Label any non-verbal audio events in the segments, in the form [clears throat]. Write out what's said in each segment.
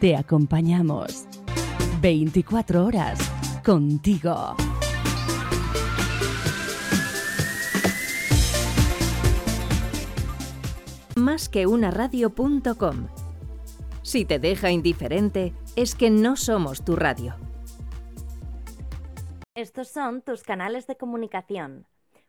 Te acompañamos 24 horas contigo. Más que una radio.com. Si te deja indiferente, es que no somos tu radio. Estos son tus canales de comunicación.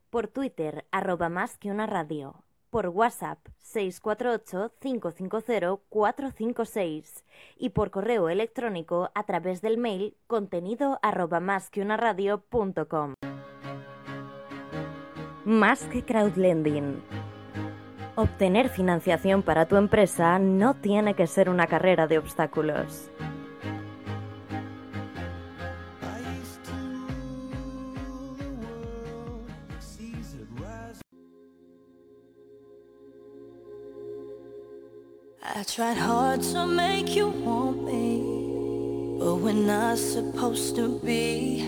Por Twitter, arroba más que una radio. Por WhatsApp, 648-550-456. Y por correo electrónico a través del mail contenido arroba más que una radio.com. Más que crowdlending. Obtener financiación para tu empresa no tiene que ser una carrera de obstáculos. I tried hard to make you want me, but we're not supposed to be.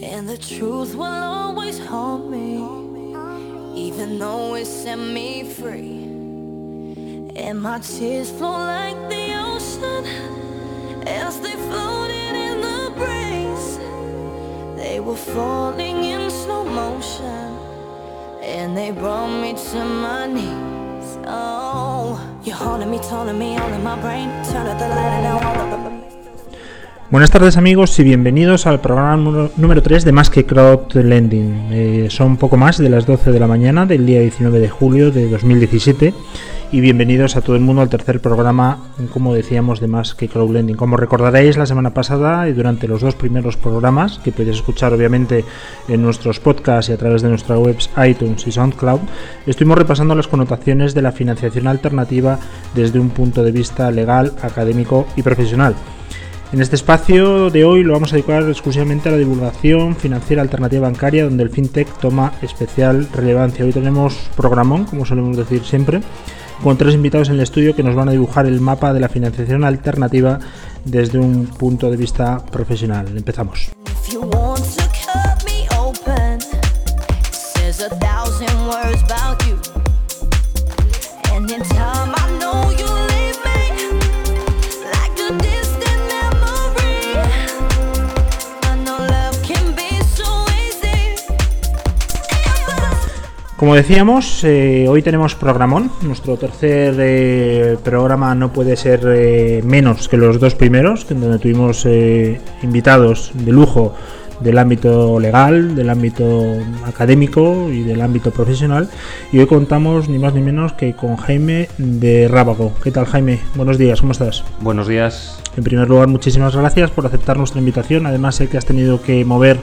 And the truth will always haunt me, even though it set me free. And my tears flow like the ocean as they floated in the breeze. They were falling in slow motion, and they brought me to my knees. Oh, Buenas tardes amigos y bienvenidos al programa número 3 de Más que Crowd Lending. Eh, son poco más de las 12 de la mañana del día 19 de julio de 2017 y bienvenidos a todo el mundo al tercer programa, como decíamos, de Más que Crowd Lending. Como recordaréis, la semana pasada y durante los dos primeros programas, que podéis escuchar obviamente en nuestros podcasts y a través de nuestra webs iTunes y SoundCloud, estuvimos repasando las connotaciones de la financiación alternativa desde un punto de vista legal, académico y profesional. En este espacio de hoy lo vamos a dedicar exclusivamente a la divulgación financiera alternativa bancaria, donde el fintech toma especial relevancia. Hoy tenemos programón, como solemos decir siempre, con tres invitados en el estudio que nos van a dibujar el mapa de la financiación alternativa desde un punto de vista profesional. Empezamos. Como decíamos, eh, hoy tenemos programón. Nuestro tercer eh, programa no puede ser eh, menos que los dos primeros, donde tuvimos eh, invitados de lujo del ámbito legal, del ámbito académico y del ámbito profesional. Y hoy contamos ni más ni menos que con Jaime de Rábago. ¿Qué tal Jaime? Buenos días, ¿cómo estás? Buenos días. En primer lugar, muchísimas gracias por aceptar nuestra invitación. Además, sé que has tenido que mover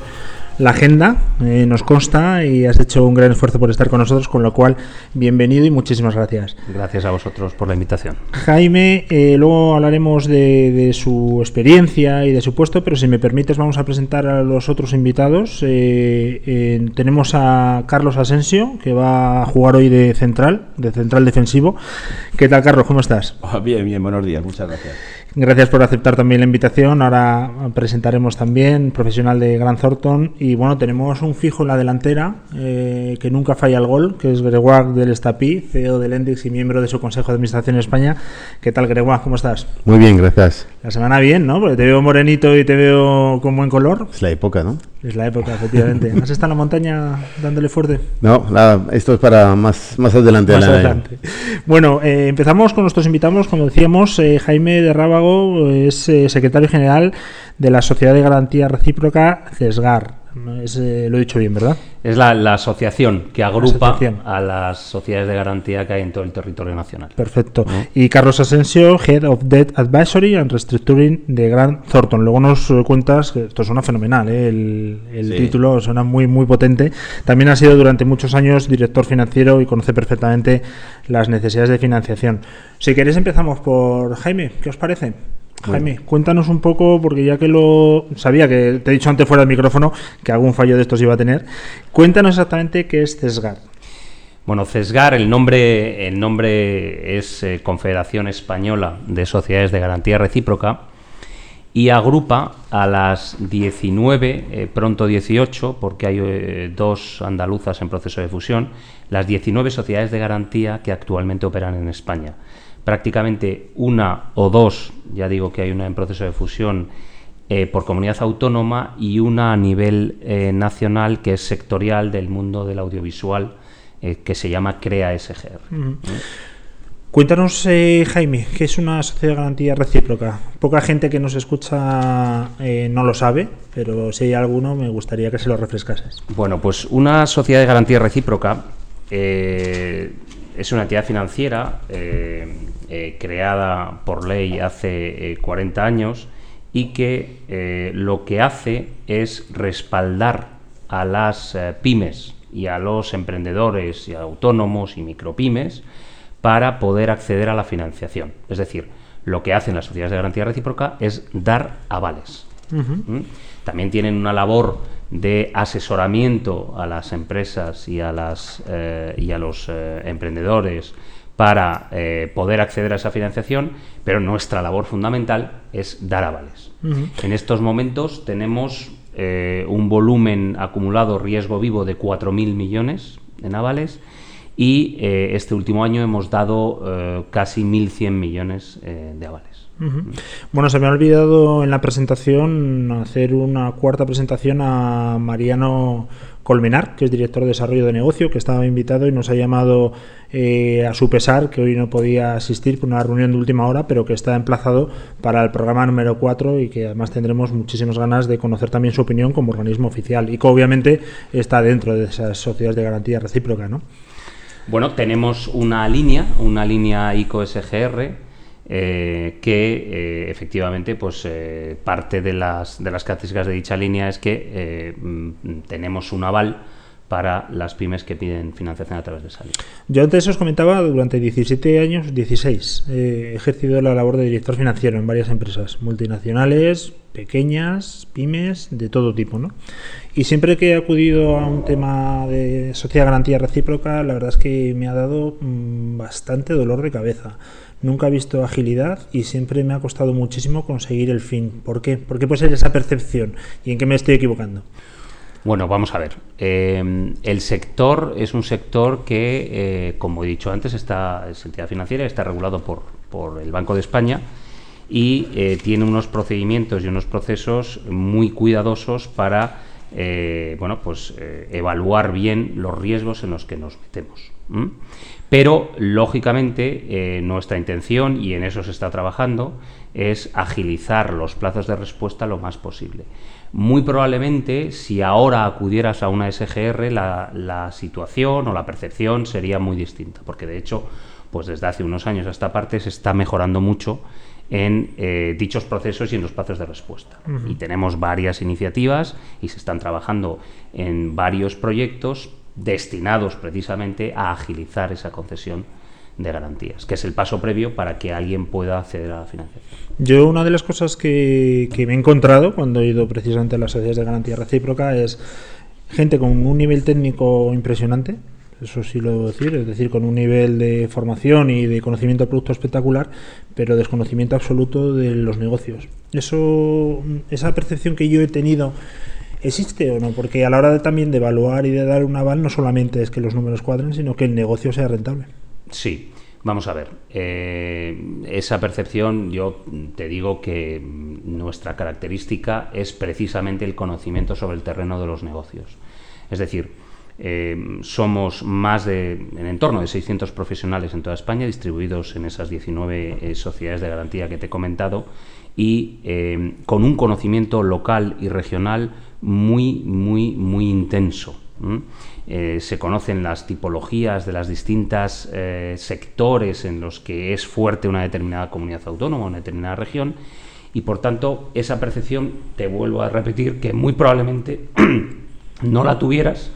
la agenda, eh, nos consta, y has hecho un gran esfuerzo por estar con nosotros, con lo cual, bienvenido y muchísimas gracias. Gracias a vosotros por la invitación. Jaime, eh, luego hablaremos de, de su experiencia y de su puesto, pero si me permites vamos a presentar a los otros invitados. Eh, eh, tenemos a Carlos Asensio, que va a jugar hoy de central, de central defensivo. ¿Qué tal, Carlos? ¿Cómo estás? [laughs] Ah, Bien, bien, buenos días, muchas gracias. Gracias por aceptar también la invitación. Ahora presentaremos también profesional de Gran Thornton. Y bueno, tenemos un fijo en la delantera eh, que nunca falla el gol, que es Gregoire del Estapí, CEO del Endex y miembro de su Consejo de Administración en España. ¿Qué tal, Gregoire? ¿Cómo estás? Muy bien, gracias. La semana bien, ¿no? Porque te veo morenito y te veo con buen color. Es la época, ¿no? Es la época, efectivamente. ¿Has estado en la montaña dándole fuerte? No, la- esto es para más, más adelante. Más la- adelante. Bueno, eh, empezamos con nuestros invitados. Como decíamos, eh, Jaime de Rábago es eh, secretario general de la Sociedad de Garantía Recíproca CESGAR. No es, eh, lo he dicho bien, ¿verdad? Es la, la asociación que agrupa Asociación. a las sociedades de garantía que hay en todo el territorio nacional. Perfecto. Y Carlos Asensio, Head of Debt Advisory and Restructuring de Grant Thornton. Luego nos eh, cuentas que esto suena fenomenal, ¿eh? el, el Sí. título suena muy, muy potente. También ha sido durante muchos años director financiero y conoce perfectamente las necesidades de financiación. Si queréis empezamos por Jaime, ¿qué os parece? Jaime, cuéntanos un poco, porque ya que lo sabía que te he dicho antes fuera del micrófono que algún fallo de estos iba a tener, cuéntanos exactamente qué es CESGAR. Bueno, CESGAR, el nombre, el nombre es eh, Confederación Española de Sociedades de Garantía Recíproca y agrupa a las 19, eh, pronto 18, porque hay eh, dos andaluzas en proceso de fusión, las 19 sociedades de garantía que actualmente operan en España. Prácticamente una o dos, ya digo que hay una en proceso de fusión, eh, por comunidad autónoma y una a nivel eh, nacional que es sectorial del mundo del audiovisual eh, que se llama CREA SGR. Cuéntanos, Jaime, ¿qué es una sociedad de garantía recíproca? Poca gente que nos escucha no lo sabe, pero si hay alguno me gustaría que se lo refrescases. Bueno, pues una sociedad de garantía recíproca es una entidad financiera creada por ley hace 40 años y que eh, lo que hace es respaldar a las eh, pymes y a los emprendedores y autónomos y micropymes para poder acceder a la financiación. Es decir, lo que hacen las sociedades de garantía recíproca es dar avales. ¿Mm? También tienen una labor de asesoramiento a las empresas y a, las, eh, y a los emprendedores para eh, poder acceder a esa financiación, pero nuestra labor fundamental es dar avales. En estos momentos tenemos eh, un volumen acumulado riesgo vivo de 4.000 millones en avales y eh, este último año hemos dado casi 1.100 millones de avales. Bueno, se me ha olvidado en la presentación hacer una cuarta presentación a Mariano Colmenar, que es director de desarrollo de negocio, que estaba invitado y nos ha llamado eh, a su pesar, que hoy no podía asistir por una reunión de última hora, pero que está emplazado para el programa número 4 y que además tendremos muchísimas ganas de conocer también su opinión como organismo oficial y que obviamente está dentro de esas sociedades de garantía recíproca, ¿no? Bueno, tenemos una línea, una línea ICO-SGR, eh, que eh, efectivamente pues eh, parte de las, de las características de dicha línea es que mm, tenemos un aval para las pymes que piden financiación a través de esa línea. Yo antes os comentaba, durante 17 años, 16, he ejercido la labor de director financiero en varias empresas multinacionales, pequeñas, pymes, de todo tipo, ¿no? Y siempre que he acudido a un tema de sociedad garantía recíproca, la verdad es que me ha dado mm, bastante dolor de cabeza nunca he visto agilidad y siempre me ha costado muchísimo conseguir el fin. ¿Por qué? ¿Por qué puede ser esa percepción? ¿Y en qué me estoy equivocando? Bueno, vamos a ver. Eh, el sector es un sector que, eh, como he dicho antes, está, es entidad financiera, está regulado por, por el Banco de España y eh, tiene unos procedimientos y unos procesos muy cuidadosos para bueno, pues, evaluar bien los riesgos en los que nos metemos. Pero, lógicamente, eh, nuestra intención, y en eso se está trabajando, es agilizar los plazos de respuesta lo más posible. Muy probablemente, si ahora acudieras a una SGR, la, situación o la percepción sería muy distinta, porque de hecho, pues desde hace unos años a esta parte se está mejorando mucho en eh, dichos procesos y en los plazos de respuesta. Y tenemos varias iniciativas y se están trabajando en varios proyectos destinados precisamente a agilizar esa concesión de garantías, que es el paso previo para que alguien pueda acceder a la financiación. Yo una de las cosas que, me he encontrado cuando he ido precisamente a las sociedades de garantía recíproca es gente con un nivel técnico impresionante, eso sí lo debo decir, es decir, con un nivel de formación y de conocimiento del producto espectacular, pero desconocimiento absoluto de los negocios. Eso, esa percepción que yo he tenido ¿Existe o no? Porque a la hora de, también de evaluar y de dar un aval no solamente es que los números cuadren, sino que el negocio sea rentable. Sí, vamos a ver. Eh, esa percepción, yo te digo que nuestra característica es precisamente el conocimiento sobre el terreno de los negocios. Es decir, eh, somos más de, en en torno de 600 profesionales en toda España, distribuidos en esas 19 eh, sociedades de garantía que te he comentado, y con un conocimiento local y regional muy, muy, muy intenso. Eh, se conocen las tipologías de las distintas eh, sectores en los que es fuerte una determinada comunidad autónoma, una determinada región, y por tanto esa percepción, te vuelvo a repetir, que muy probablemente [clears throat] no la tuvieras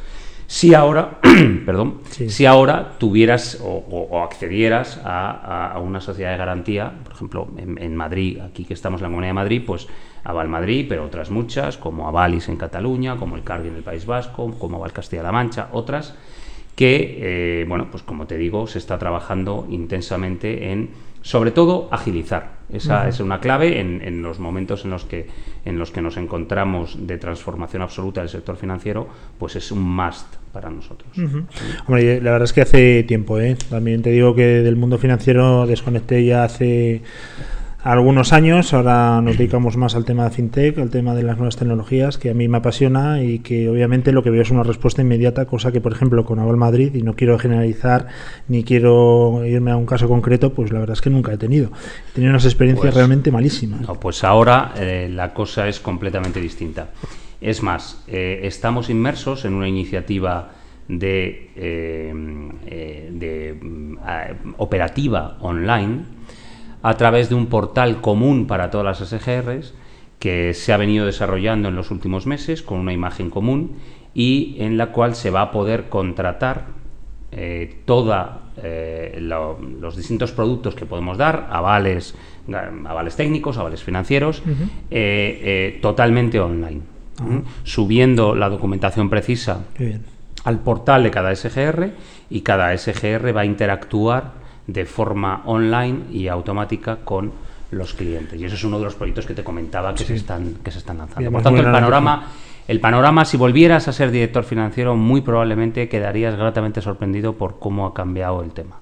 si ahora, [clears throat] perdón, si ahora tuvieras o, accedieras a, una sociedad de garantía, por ejemplo, en, Madrid, aquí que estamos en la Comunidad de Madrid, pues Aval Madrid, pero otras muchas, como Avalis en Cataluña, como el Cargi en el País Vasco, como Aval Castilla-La Mancha, otras que, eh, bueno, pues como te digo, se está trabajando intensamente en, sobre todo, agilizar. Esa es una clave en, en, los momentos en los, que, en los que nos encontramos de transformación absoluta del sector financiero, pues es un must para nosotros. Hombre, la verdad es que hace tiempo, ¿eh? también te digo que del mundo financiero desconecté ya hace algunos años. Ahora nos dedicamos más al tema de fintech, al tema de las nuevas tecnologías, que a mí me apasiona y que obviamente lo que veo es una respuesta inmediata, cosa que por ejemplo con Aval Madrid, y no quiero generalizar ni quiero irme a un caso concreto, pues la verdad es que nunca he tenido. He tenido unas experiencias Pues, realmente malísimas. No, pues ahora eh, la cosa es completamente distinta. Es más, eh, estamos inmersos en una iniciativa de, eh, eh, de, mm, operativa online a través de un portal común para todas las SGRs que se ha venido desarrollando en los últimos meses con una imagen común y en la cual se va a poder contratar eh, eh, lo- los distintos productos que podemos dar, avales, avales técnicos, avales financieros, eh, totalmente online, subiendo la documentación precisa al portal de cada SGR y cada SGR va a interactuar de forma online y automática con los clientes. Y eso es uno de los proyectos que te comentaba que, se, están, que se están lanzando. Por tanto, el panorama, el panorama, si volvieras a ser director financiero, muy probablemente quedarías gratamente sorprendido por cómo ha cambiado el tema.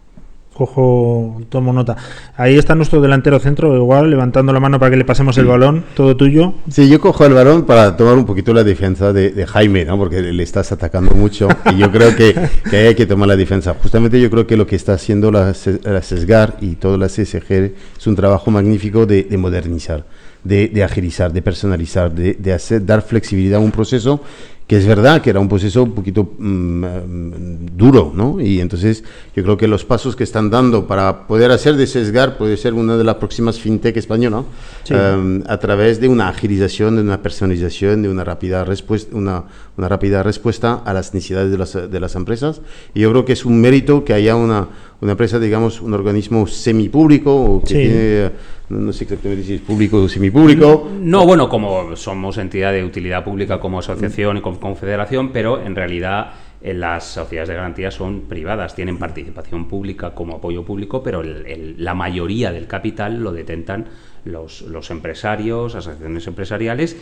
Cojo, tomo nota. Ahí está nuestro delantero centro, igual, levantando la mano para que le pasemos el balón, todo tuyo. Sí, yo cojo el balón para tomar un poquito la defensa de, de Jaime, ¿no? Porque le estás atacando mucho y yo creo que, [laughs] que hay que tomar la defensa. Justamente yo creo que lo que está haciendo la, la CESGAR y toda la CSG es un trabajo magnífico de, de modernizar, de, de agilizar, de personalizar, de, de hacer, dar flexibilidad a un proceso que es verdad que era un proceso un poquito mm, mm, duro, ¿no? Y entonces yo creo que los pasos que están dando para poder hacer de Sesgar puede ser una de las próximas fintech española, Sí. em, a través de una agilización, de una personalización, de una rápida respuesta, una, una rápida respuesta a las necesidades de las, de las empresas. Y yo creo que es un mérito que haya una, una empresa, digamos, un organismo semipúblico, o que Sí. tiene, no, no sé exactamente si es público o semipúblico, No, bueno, como somos entidad de utilidad pública como asociación y como confederación, pero en realidad eh, las sociedades de garantía son privadas, tienen participación pública como apoyo público, pero el- el- la mayoría del capital lo detentan los, los empresarios, asociaciones empresariales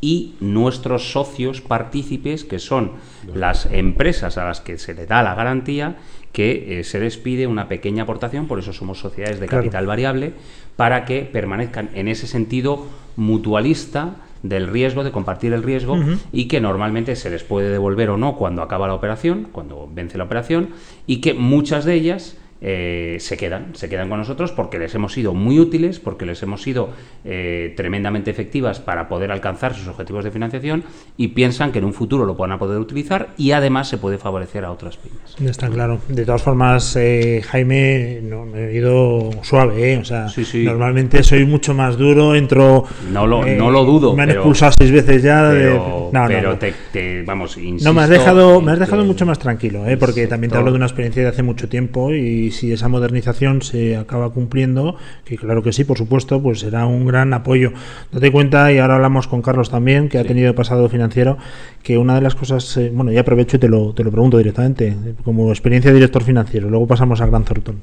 y nuestros socios partícipes, que son las empresas a las que se le da la garantía, que eh, se les pide una pequeña aportación, por eso somos sociedades de Claro. capital variable, para que permanezcan en ese sentido mutualista del riesgo, de compartir el riesgo y que normalmente se les puede devolver o no cuando acaba la operación, cuando vence la operación y que muchas de ellas eh, se quedan, se quedan con nosotros porque les hemos sido muy útiles, porque les hemos sido eh, tremendamente efectivas para poder alcanzar sus objetivos de financiación y piensan que en un futuro lo van a poder utilizar y además se puede favorecer a otras pymes. Está claro. De todas formas, eh, Jaime, no, me he ido suave, ¿eh? O sea, Sí, sí. normalmente soy mucho más duro, entro... No lo, eh, no lo dudo. Me han pero- expulsado seis veces ya. de- Pero, no, no, pero no. Te, te- vamos, No, insisto me has dejado, me has dejado que mucho más tranquilo, ¿eh? porque también te hablo de una experiencia de hace mucho tiempo y si esa modernización se acaba cumpliendo, que claro que sí, por supuesto, pues será un gran apoyo. Date cuenta, y ahora hablamos con Carlos también, que ha tenido pasado financiero, que una de las cosas, eh, bueno, ya aprovecho y te lo, te lo pregunto directamente, como experiencia de director financiero, luego pasamos a Gran Thornton.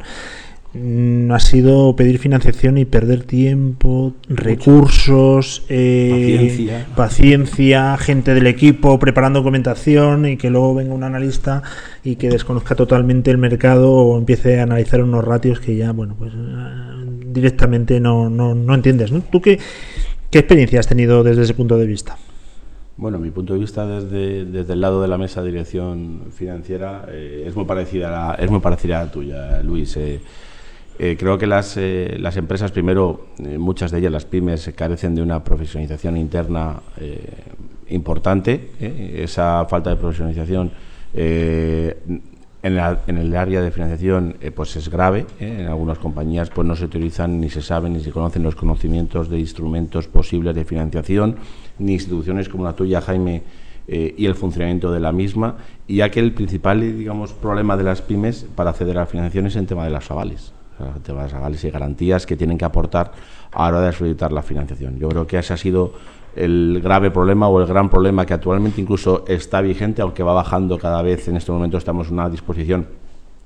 Mm, Ha sido pedir financiación y perder tiempo, recursos, eh, Paciencia. paciencia, gente del equipo preparando documentación y que luego venga un analista y que desconozca totalmente el mercado o empiece a analizar unos ratios que ya, bueno, pues eh, directamente no, no, no entiendes. ¿no? ¿Tú qué, qué experiencia has tenido desde ese punto de vista? Bueno, mi punto de vista desde, desde el lado de la mesa de dirección financiera eh, es muy parecida a la, es muy parecida a la tuya, Luis. Eh, eh, creo que las, eh, las empresas, primero, eh, muchas de ellas, las pymes, carecen de una profesionalización interna eh, importante. eh. Esa falta de profesionalización eh, en, la- en el área de financiación eh, pues es grave. ¿eh? En algunas compañías pues no se utilizan ni se saben ni se conocen los conocimientos de instrumentos posibles de financiación, ni instituciones como la tuya, Jaime, eh, y el funcionamiento de la misma, y ya que el principal eh, digamos, problema de las pymes para acceder a la financiación es el tema de las avales. Tema de las avales y garantías que tienen que aportar a la hora de solicitar la financiación. Yo creo que ese ha sido el grave problema o el gran problema que actualmente incluso está vigente, aunque va bajando cada vez. En este momento estamos en una disposición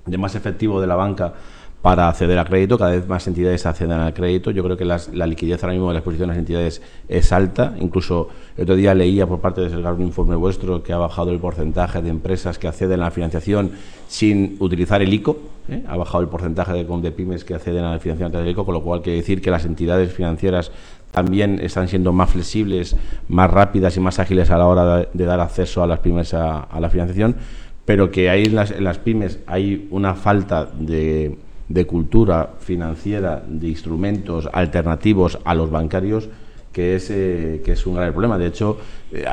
de más efectivo de la banca para acceder a crédito, cada vez más entidades acceden al crédito. Yo creo que la liquidez ahora mismo de la exposición de las entidades es alta. Incluso el otro día leía por parte de Selgar un informe vuestro que ha bajado el porcentaje de empresas que acceden a la financiación sin utilizar el ICO. ¿eh? Ha bajado el porcentaje de, de pymes que acceden a la financiación del ICO, con lo cual quiere decir que las entidades financieras también están siendo más flexibles, más rápidas y más ágiles a la hora de, dar acceso a las pymes a, la financiación, pero que ahí en las pymes hay una falta de de cultura financiera, de instrumentos alternativos a los bancarios, que es, eh, que es un grave problema. De hecho, eh,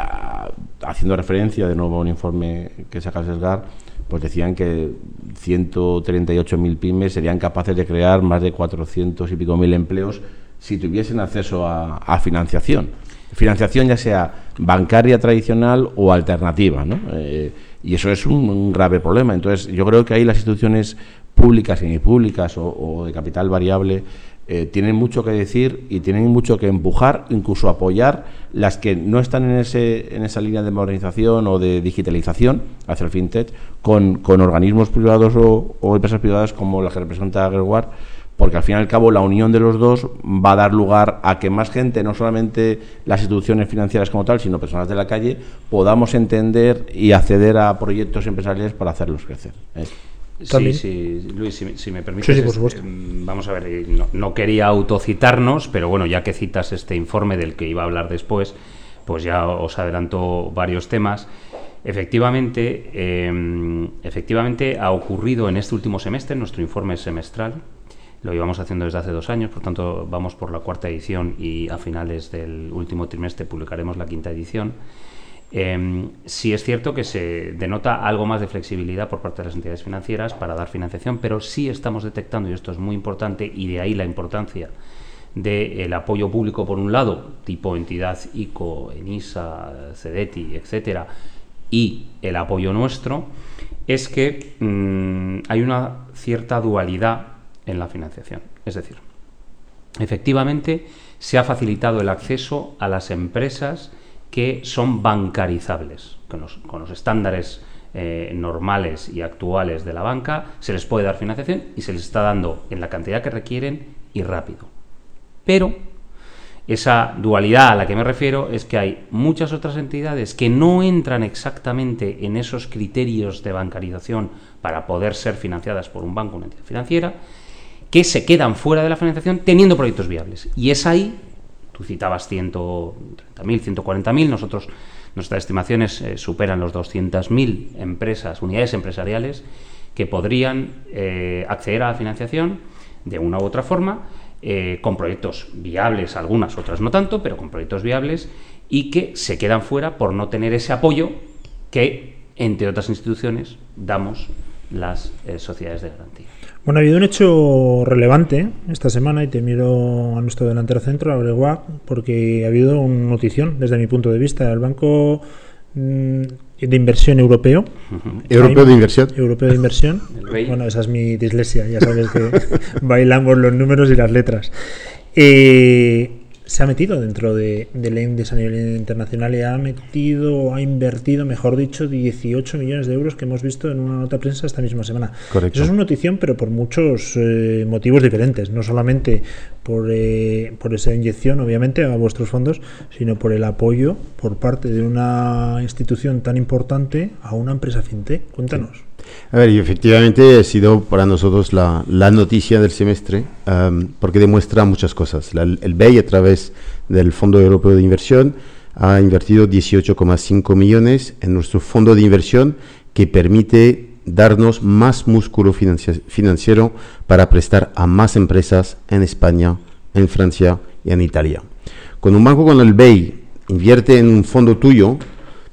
haciendo referencia de nuevo a un informe que saca el SESGAR, pues decían que 138.000 pymes serían capaces de crear más de 400 y pico mil empleos si tuviesen acceso a, financiación. Financiación ya sea bancaria tradicional o alternativa, ¿no? Eh, y eso es un, un, grave problema. Entonces, yo creo que ahí las instituciones públicas, y públicas o, de capital variable, eh, tienen mucho que decir y tienen mucho que empujar, incluso apoyar las que no están en, ese, en esa línea de modernización o de digitalización hacia el fintech con, con organismos privados o, empresas privadas como la que representa Agerware, porque al fin y al cabo la unión de los dos va a dar lugar a que más gente, no solamente las instituciones financieras como tal, sino personas de la calle, podamos entender y acceder a proyectos empresariales para hacerlos crecer. ¿eh? Sí, sí, Luis, si, me permites, eh, vamos a ver, eh, no, quería autocitarnos, pero bueno, ya que citas este informe del que iba a hablar después, pues ya os adelanto varios temas. Efectivamente, em, efectivamente ha ocurrido en este último semestre, nuestro informe semestral, lo llevamos haciendo desde hace dos años, por tanto vamos por la cuarta edición y a finales del último trimestre publicaremos la quinta edición. Eh, sí es cierto que se denota algo más de flexibilidad por parte de las entidades financieras para dar financiación, pero sí estamos detectando, y esto es muy importante, y de ahí la importancia del apoyo público por un lado, tipo entidad ICO, ENISA, CEDETI, etcétera, y el apoyo nuestro, es que mm, hay una cierta dualidad en la financiación. Es decir, efectivamente se ha facilitado el acceso a las empresas que son bancarizables. Con los, estándares eh, normales y actuales de la banca se les puede dar financiación y se les está dando en la cantidad que requieren y rápido. Pero esa dualidad a la que me refiero es que hay muchas otras entidades que no entran exactamente en esos criterios de bancarización para poder ser financiadas por un banco, una entidad financiera, que se quedan fuera de la financiación teniendo proyectos viables. Y es ahí Tú citabas 130.000, 140.000, nosotros nuestras estimaciones eh, superan los 200.000 empresas, unidades empresariales que podrían eh, acceder a la financiación de una u otra forma, eh, con proyectos viables, algunas, otras no tanto, pero con proyectos viables y que se quedan fuera por no tener ese apoyo que, entre otras instituciones, damos las sociedades de garantía. Bueno, ha habido un hecho relevante esta semana y te miro a nuestro delantero centro, a Breguac, porque ha habido una notición desde mi punto de vista. El Banco mm, de Inversión Europeo. Europeo de Inversión. Europeo de Inversión. [laughs] Bueno, esa es mi dislexia, ya sabes que [laughs] bailamos los números y las letras. Eh, se ha metido dentro de, del ENDES a nivel internacional y ha metido, ha invertido, mejor dicho, 18 millones de euros que hemos visto en una nota de prensa esta misma semana. Correcto. Eso es una notición, pero por muchos eh, motivos diferentes, no solamente por, eh, por esa inyección, obviamente, a vuestros fondos, sino por el apoyo por parte de una institución tan importante a una empresa fintech. Cuéntanos. A ver, y efectivamente ha sido para nosotros la, la noticia del semestre porque demuestra muchas cosas. el BEI a través del Fondo Europeo de Inversión ha invertido 18,5 millones en nuestro fondo de inversión que permite darnos más músculo financiero para prestar a más empresas en España, en Francia y en Italia. Cuando un banco con el BEI invierte en un fondo tuyo,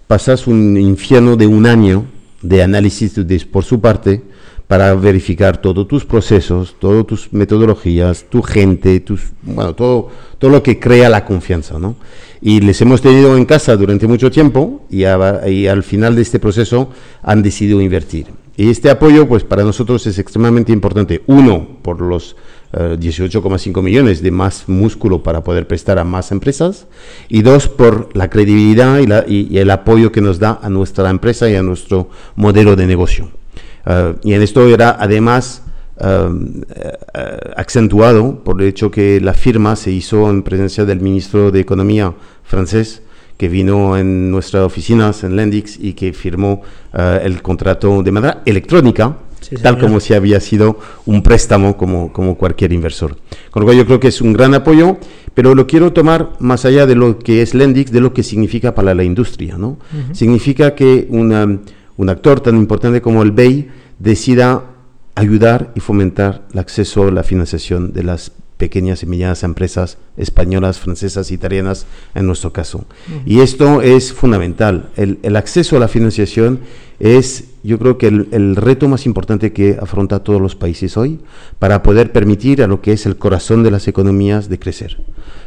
pasas un infierno de un año de análisis por su parte para verificar todos tus procesos, todas tus metodologías, tu gente, bueno, todo, todo lo que crea la confianza. ¿no? Y les hemos tenido en casa durante mucho tiempo y, y al final de este proceso han decidido invertir. Y este apoyo, pues para nosotros es extremadamente importante. Uno, por los 18,5 eh, millones de más músculo para poder prestar a más empresas. Y dos, por la credibilidad y, el apoyo que nos da a nuestra empresa y a nuestro modelo de negocio. Eh, y en esto era además acentuado por el hecho que la firma se hizo en presencia del ministro de Economía francés, que vino en nuestras oficinas en Lendix y que firmó el contrato de manera electrónica, tal como si había sido un préstamo como, como cualquier inversor. Con lo cual yo creo que es un gran apoyo, pero lo quiero tomar más allá de lo que es Lendix, de lo que significa para la industria. ¿no? Significa que un actor tan importante como el BEI decida ayudar y fomentar el acceso a la financiación de las pequeñas y medianas empresas españolas, francesas, italianas, en nuestro caso. Y esto es fundamental. El, el, acceso a la financiación es, yo creo que el, el, reto más importante que afronta todos los países hoy para poder permitir a lo que es el corazón de las economías de crecer.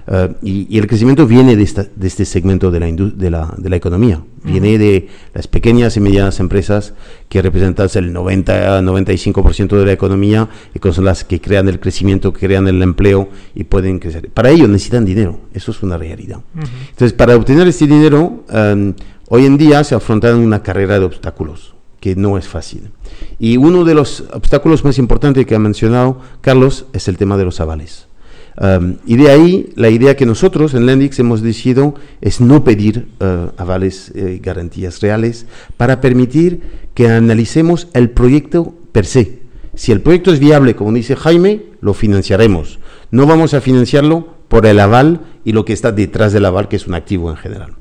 Uh, y, y, el crecimiento viene de, esta, de este segmento de la, de la, de la economía, viene de las pequeñas y medianas empresas que representan el 90-95% de la economía y que son las que crean el crecimiento, que crean el empleo y pueden crecer. Para ello necesitan dinero, eso es una realidad. Uh -huh. Entonces, para obtener este dinero, um, hoy en día se afronta una carrera de obstáculos que no es fácil. Y uno de los obstáculos más importantes que ha mencionado Carlos es el tema de los avales. Y de ahí la idea que nosotros en Lendix hemos decidido es no pedir uh, avales y eh, garantías reales para permitir que analicemos el proyecto per se. Si el proyecto es viable, como dice Jaime, lo financiaremos. No vamos a financiarlo por el aval y lo que está detrás del aval, que es un activo en general.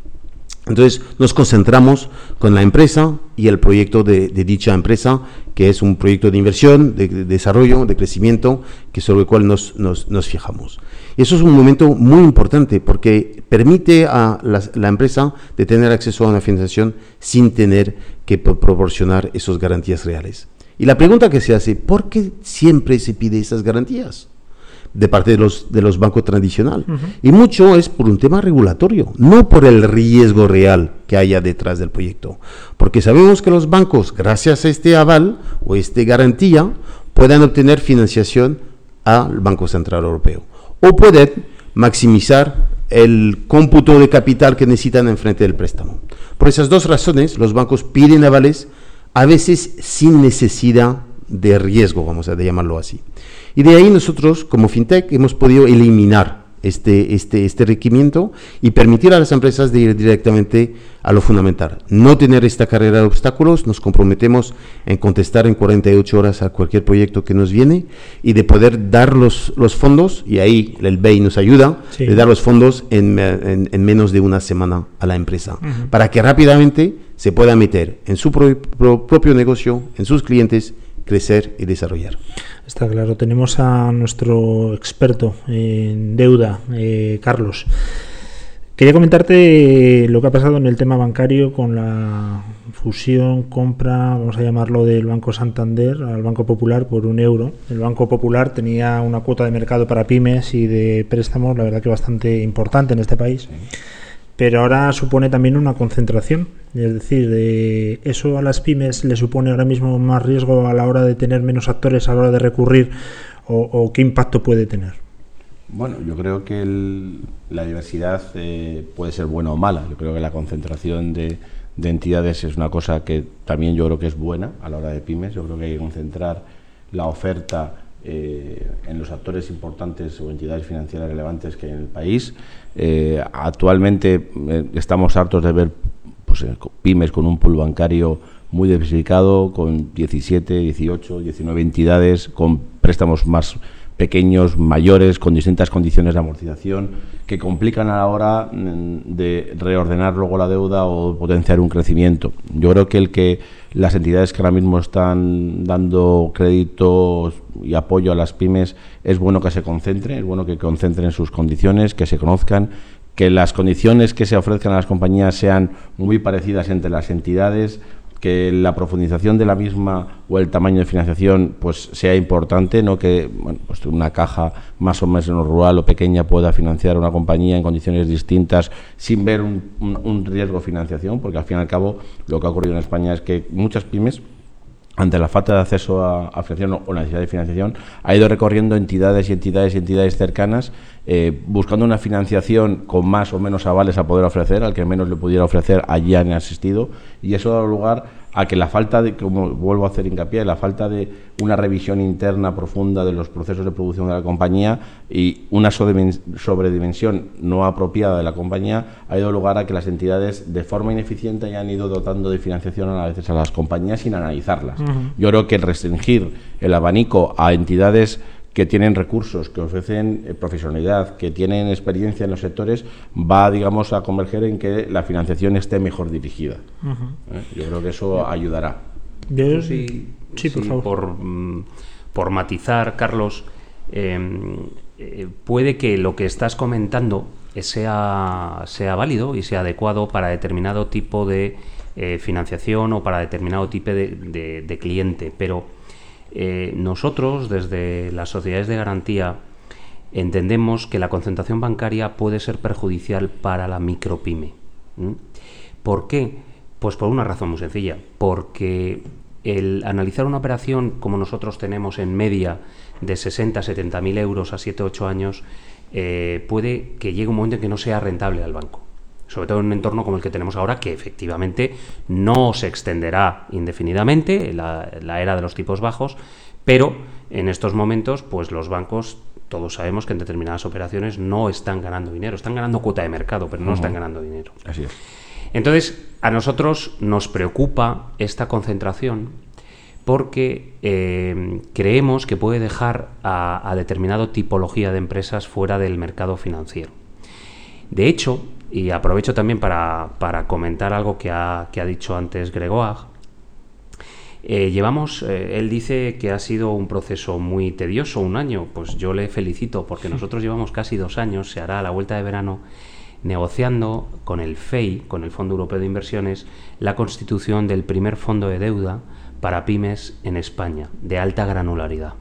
Entonces nos concentramos con la empresa y el proyecto de, dicha empresa, que es un proyecto de inversión, de, de desarrollo, de crecimiento, que sobre el cual nos, nos, nos, fijamos. Eso es un momento muy importante porque permite a la, la, empresa de tener acceso a una financiación sin tener que proporcionar esas garantías reales. Y la pregunta que se hace, ¿por qué siempre se pide esas garantías? De parte de los, de los bancos tradicionales. Uh -huh. Y mucho es por un tema regulatorio, no por el riesgo real que haya detrás del proyecto. Porque sabemos que los bancos, gracias a este aval o esta garantía, pueden obtener financiación al Banco Central Europeo. O pueden maximizar el cómputo de capital que necesitan en frente del préstamo. Por esas dos razones, los bancos piden avales a veces sin necesidad de riesgo, vamos a llamarlo así. Y de ahí nosotros, como FinTech, hemos podido eliminar este, este, este requerimiento y permitir a las empresas de ir directamente a lo fundamental. No tener esta carrera de obstáculos, nos comprometemos en contestar en 48 horas a cualquier proyecto que nos viene y de poder dar los, los fondos, y ahí el BEI nos ayuda, sí. de dar los fondos en, en, en, menos de una semana a la empresa, uh -huh. para que rápidamente se pueda meter en su pro, pro, propio negocio, en sus clientes, crecer y desarrollar. Está claro, tenemos a nuestro experto en deuda, eh, Carlos. Quería comentarte lo que ha pasado en el tema bancario con la fusión, compra, vamos a llamarlo, del Banco Santander al Banco Popular por un euro. El Banco Popular tenía una cuota de mercado para pymes y de préstamos, la verdad que bastante importante en este país. Pero ahora supone también una concentración, es decir, de eso a las pymes le supone ahora mismo más riesgo a la hora de tener menos actores a la hora de recurrir o, o qué impacto puede tener. Bueno, yo creo que el, la diversidad eh, puede ser buena o mala. Yo creo que la concentración de, de, entidades es una cosa que también yo creo que es buena a la hora de pymes. Yo creo que hay que concentrar la oferta eh, en los actores importantes o entidades financieras relevantes que hay en el país. Eh, actualmente eh, estamos hartos de ver pues, pymes con un pool bancario muy diversificado, con 17, 18, 19 entidades, con préstamos más pequeños, mayores, con distintas condiciones de amortización, que complican a la hora mm, de reordenar luego la deuda o potenciar un crecimiento. Yo creo que el que las entidades que ahora mismo están dando créditos y apoyo a las pymes es bueno que se concentren, es bueno que concentren sus condiciones, que se conozcan, que las condiciones que se ofrezcan a las compañías sean muy parecidas entre las entidades, que la profundización de la misma o el tamaño de financiación pues sea importante, no que bueno, pues una caja más o menos rural o pequeña pueda financiar una compañía en condiciones distintas sin ver un, un, un riesgo de financiación, porque al fin y al cabo lo que ha ocurrido en España es que muchas pymes ante la falta de acceso a, financiación o necesidad de financiación, ha ido recorriendo entidades y entidades y entidades cercanas, eh, buscando una financiación con más o menos avales a poder ofrecer, al que menos le pudiera ofrecer, allí han asistido, y eso ha dado lugar a que la falta de, como vuelvo a hacer hincapié, la falta de una revisión interna profunda de los procesos de producción de la compañía y una sobredimensión no apropiada de la compañía ha ido lugar a que las entidades de forma ineficiente hayan ido dotando de financiación a veces a las compañías sin analizarlas. Yo creo que restringir el abanico a entidades que tienen recursos, que ofrecen eh, profesionalidad, que tienen experiencia en los sectores, va, digamos, a converger en que la financiación esté mejor dirigida. ¿Eh? Yo creo que eso ayudará. sí, por favor. Mm, por, matizar, Carlos, em, eh, puede que lo que estás comentando sea, sea válido y sea adecuado para determinado tipo de financiación o para determinado tipo de cliente, pero eh, nosotros, desde las sociedades de garantía, entendemos que la concentración bancaria puede ser perjudicial para la micropyme. ¿Por qué? Pues por una razón muy sencilla, porque el analizar una operación como nosotros tenemos en media de 60 70 mil euros a 7 8 años, eh, puede que llegue un momento en que no sea rentable al banco sobre todo en un entorno como el que tenemos ahora, que efectivamente no se extenderá indefinidamente, la, la era de los tipos bajos, pero en estos momentos, pues los bancos todos sabemos que en determinadas operaciones no están ganando dinero, están ganando cuota de mercado, pero no están ganando dinero. Así es. Entonces, a nosotros nos preocupa esta concentración porque eh, creemos que puede dejar a, a determinada tipología de empresas fuera del mercado financiero. De hecho, y aprovecho también para, comentar algo que ha, dicho antes Gregoire. Eh, llevamos, eh, él dice que ha sido un proceso muy tedioso, un año. Pues yo le felicito porque nosotros llevamos casi dos años, se hará a la vuelta de verano, negociando con el FEI, con el Fondo Europeo de Inversiones, la constitución del primer fondo de deuda para pymes en España, de alta granularidad.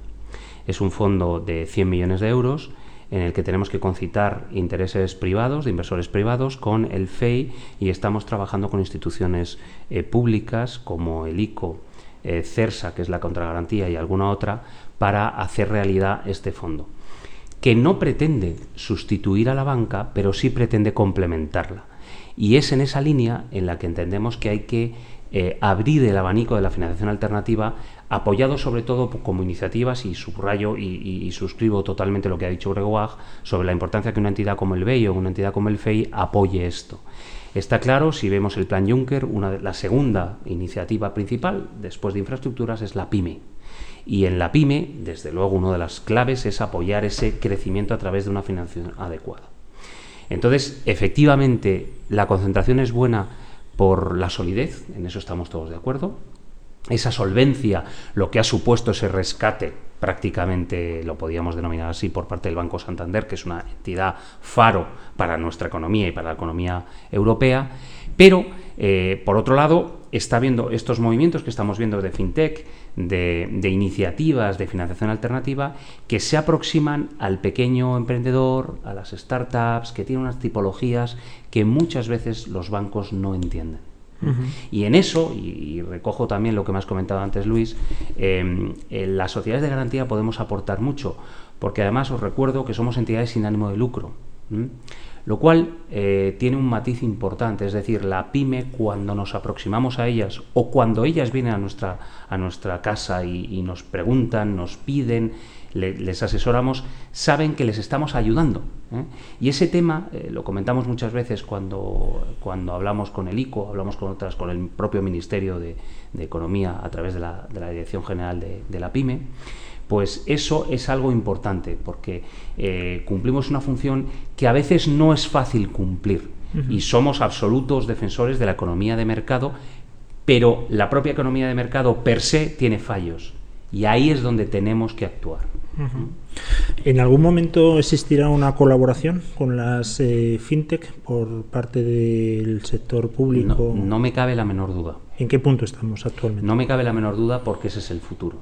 Es un fondo de 100 millones de euros en el que tenemos que concitar intereses privados, de inversores privados, con el FEI y estamos trabajando con instituciones eh, públicas como el ICO, eh, CERSA, que es la contragarantía, y alguna otra, para hacer realidad este fondo, que no pretende sustituir a la banca, pero sí pretende complementarla. Y es en esa línea en la que entendemos que hay que eh, abrir el abanico de la financiación alternativa apoyado sobre todo como iniciativas y subrayo y, suscribo totalmente lo que ha dicho Gregoire sobre la importancia que una entidad como el BEI o una entidad como el FEI apoye esto. Está claro, si vemos el plan Juncker, una, la segunda iniciativa principal después de infraestructuras es la PYME. Y en la PYME, desde luego, una de las claves es apoyar ese crecimiento a través de una financiación adecuada. Entonces, efectivamente, la concentración es buena por la solidez, en eso estamos todos de acuerdo, esa solvencia, lo que ha supuesto ese rescate, prácticamente lo podíamos denominar así, por parte del Banco Santander, que es una entidad faro para nuestra economía y para la economía europea, pero eh, por otro lado está viendo estos movimientos que estamos viendo de fintech, de, de, iniciativas de financiación alternativa que se aproximan al pequeño emprendedor, a las startups, que tienen unas tipologías que muchas veces los bancos no entienden. Y en eso, y, recojo también lo que me has comentado antes, Luis, em, en las sociedades de garantía podemos aportar mucho, porque además os recuerdo que somos entidades sin ánimo de lucro. Lo cual eh, tiene un matiz importante, es decir, la pyme cuando nos aproximamos a ellas o cuando ellas vienen a nuestra, a nuestra casa y nos preguntan, nos piden, les asesoramos, saben que les estamos ayudando. ¿eh? Y ese tema eh, lo comentamos muchas veces cuando, cuando hablamos con el ICO, hablamos con otras, con el propio Ministerio de, Economía a través de la, de la Dirección General de, la PYME. Pues eso es algo importante porque eh, cumplimos una función que a veces no es fácil cumplir y somos absolutos defensores de la economía de mercado, pero la propia economía de mercado per se tiene fallos y ahí es donde tenemos que actuar. ¿En algún momento existirá una colaboración con las eh, fintech por parte del sector público? No, me cabe la menor duda. ¿En qué punto estamos actualmente? No me cabe la menor duda porque ese es el futuro.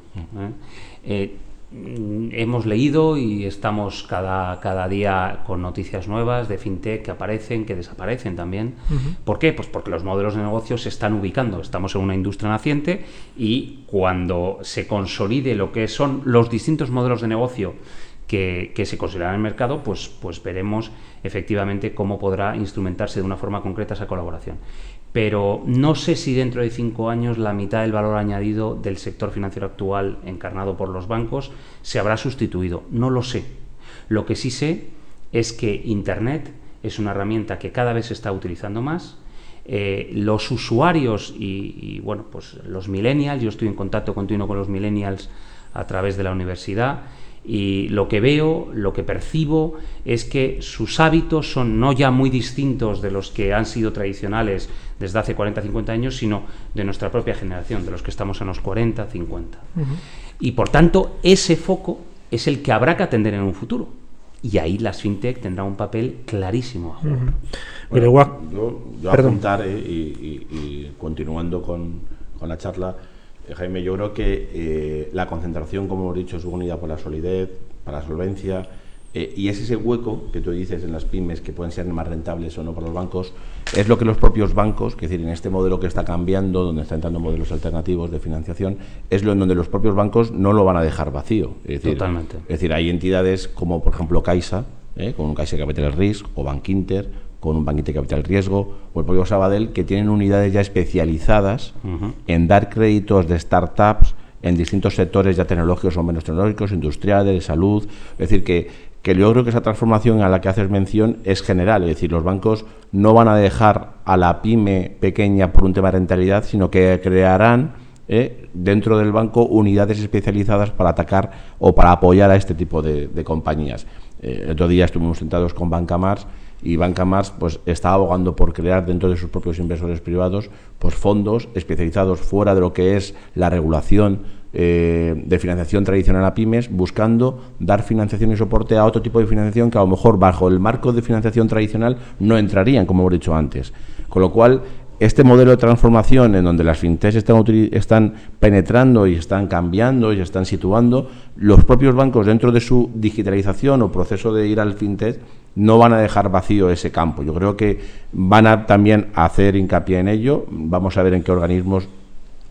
¿eh? Mm, hemos leído y estamos cada, cada día con noticias nuevas de fintech que aparecen, que desaparecen también. ¿Por qué? Pues porque los modelos de negocio se están ubicando. Estamos en una industria naciente y cuando se consolide lo que son los distintos modelos de negocio que, se considerará en el mercado, pues, pues veremos efectivamente cómo podrá instrumentarse de una forma concreta esa colaboración. Pero no sé si dentro de cinco años la mitad del valor añadido del sector financiero actual encarnado por los bancos se habrá sustituido. No lo sé. Lo que sí sé es que Internet es una herramienta que cada vez se está utilizando más. Eh, los usuarios y, y, bueno, pues los millennials, yo estoy en contacto continuo con los millennials a través de la universidad y lo que veo, lo que percibo es que sus hábitos son no ya muy distintos de los que han sido tradicionales desde hace 40, 50 años, sino de nuestra propia generación, de los que estamos en los 40, 50. Y por tanto, ese foco es el que habrá que atender en un futuro. Y ahí las fintech tendrán un papel clarísimo a jugar. yo, yo apuntar eh, y, continuando con, con la charla, Jaime, yo creo que eh, la concentración, como hemos dicho, es unida por la solidez, para la solvencia, eh, y es ese hueco que tú dices en las pymes que pueden ser más rentables o no para los bancos, es lo que los propios bancos, es decir, en este modelo que está cambiando, donde están entrando modelos alternativos de financiación, es lo en donde los propios bancos no lo van a dejar vacío. Es decir, Totalmente. Es decir, hay entidades como, por ejemplo, Caixa, con un Caixa Capital Risk, o Bank Inter, con un banquete de capital riesgo, o el propio Sabadell, que tienen unidades ya especializadas en dar créditos de startups en distintos sectores ya tecnológicos o menos tecnológicos, industriales, de salud. Es decir, que, que yo creo que esa transformación a la que haces mención es general. Es decir, los bancos no van a dejar a la pyme pequeña por un tema de rentabilidad, sino que crearán eh, dentro del banco unidades especializadas para atacar o para apoyar a este tipo de, compañías. Eh, el otro día estuvimos sentados con Banca Mars y Banca Mars pues, está abogando por crear dentro de sus propios inversores privados pues, fondos especializados fuera de lo que es la regulación eh, de financiación tradicional a pymes, buscando dar financiación y soporte a otro tipo de financiación que a lo mejor bajo el marco de financiación tradicional no entrarían, como hemos dicho antes. Con lo cual, este modelo de transformación en donde las fintechs están, están penetrando y están cambiando y están situando, los propios bancos dentro de su digitalización o proceso de ir al fintech no van a dejar vacío ese campo. Yo creo que van a también hacer hincapié en ello. Vamos a ver en qué organismos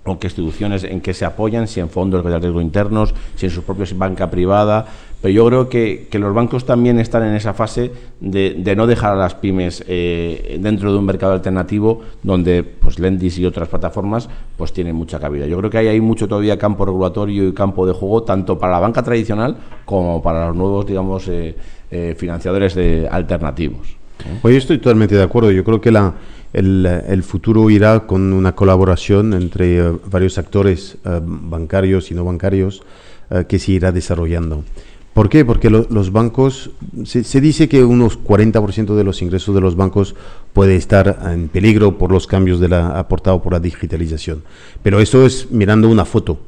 o qué instituciones en qué se apoyan, si en fondos de riesgo internos, si en sus propios banca privada. Pero yo creo que, los bancos también están en esa fase de, no dejar a las pymes eh, dentro de un mercado alternativo donde pues Lendis y otras plataformas pues tienen mucha cabida. Yo creo que ahí hay mucho todavía campo regulatorio y campo de juego tanto para la banca tradicional como para los nuevos, digamos, eh, eh, financiadores de alternativos. Pues yo estoy totalmente de acuerdo. Yo creo que la, el, futuro irá con una colaboración entre eh, varios actores eh, bancarios y no bancarios que se irá desarrollando. ¿Por qué? Porque los bancos, se, se, dice que unos 40% de los ingresos de los bancos puede estar en peligro por los cambios aportados por la digitalización. Pero eso es mirando una foto.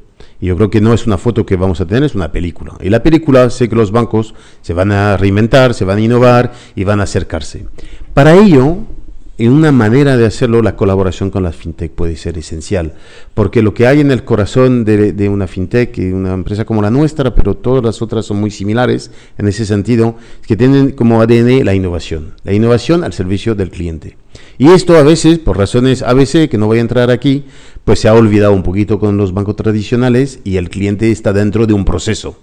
Yo creo que no es una foto que vamos a tener, es una película. Y la película sé que los bancos se van a reinventar, se van a innovar y van a acercarse. Para ello, en una manera de hacerlo, la colaboración con las fintech puede ser esencial, porque lo que hay en el corazón de, una fintech, y una empresa como la nuestra, pero todas las otras son muy similares en ese sentido, es que tienen como ADN la innovación, la innovación al servicio del cliente. Y esto a veces, por razones ABC, que no voy a entrar aquí, pues se ha olvidado un poquito con los bancos tradicionales y el cliente está dentro de un proceso.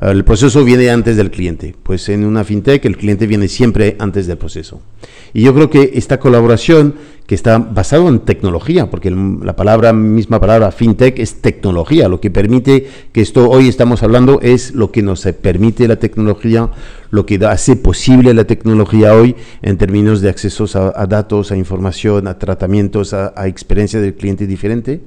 El proceso viene antes del cliente, pues en una fintech el cliente viene siempre antes del proceso. Y yo creo que esta colaboración que está basado en tecnología, porque la misma palabra fintech es tecnología, lo que permite que esto hoy estamos hablando es lo que nos permite la tecnología, lo que hace posible la tecnología hoy en términos de accesos a, datos, a información, a tratamientos, a, a experiencia del cliente diferente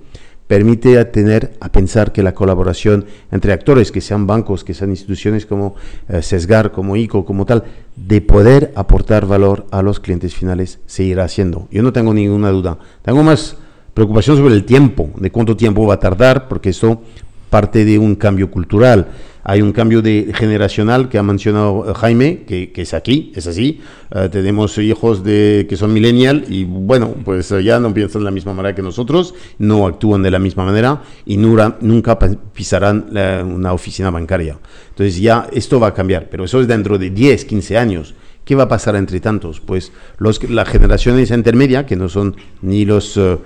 permite tener, a pensar que la colaboración entre actores, que sean bancos, que sean instituciones como eh, Sesgar, como ICO, como tal, de poder aportar valor a los clientes finales, se irá haciendo. Yo no tengo ninguna duda. Tengo más preocupación sobre el tiempo, de cuánto tiempo va a tardar, porque eso parte de un cambio cultural hay un cambio de generacional que ha mencionado eh, Jaime, que, es aquí, es así. Eh, tenemos hijos de que son millennial y bueno, pues ya no piensan de la misma manera que nosotros, no actúan de la misma manera y nunca pisarán una oficina bancaria. Entonces ya esto va a cambiar, pero eso es dentro de 10, 15 años. ¿Qué va a pasar entre tantos? Pues los, las generaciones intermedias, que no son ni los uh,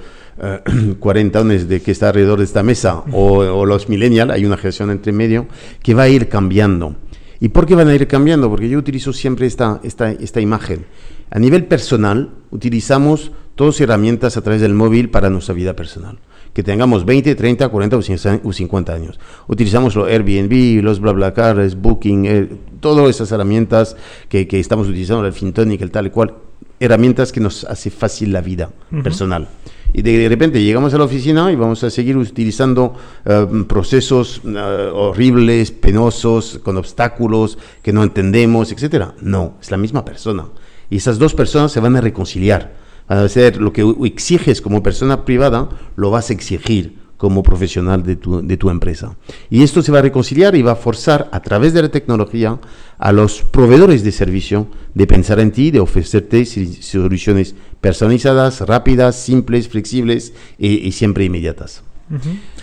[clears throat] cuarentones de que está alrededor de esta mesa o, los millennials, hay una generación entre medio que va a ir cambiando. ¿Y por qué van a ir cambiando? Porque yo utilizo siempre esta, esta, esta imagen. A nivel personal, utilizamos todas herramientas a través del móvil para nuestra vida personal que tengamos 20, 30, 40 o 50 años. Utilizamos los Airbnb, los BlaBlaCar, Booking, eh, todas esas herramientas que, que, estamos utilizando, el FinTonic, el tal y cual, herramientas que nos hace fácil la vida personal. Y de repente llegamos a la oficina y vamos a seguir utilizando eh, procesos eh, horribles, penosos, con obstáculos que no entendemos, etcétera. No, es la misma persona. Y esas dos personas se van a reconciliar a hacer lo que exiges como persona privada, lo vas a exigir como profesional de tu, de tu, empresa. Y esto se va a reconciliar y va a forzar a través de la tecnología a los proveedores de servicio de pensar en ti, de ofrecerte soluciones personalizadas, rápidas, simples, flexibles y, siempre inmediatas.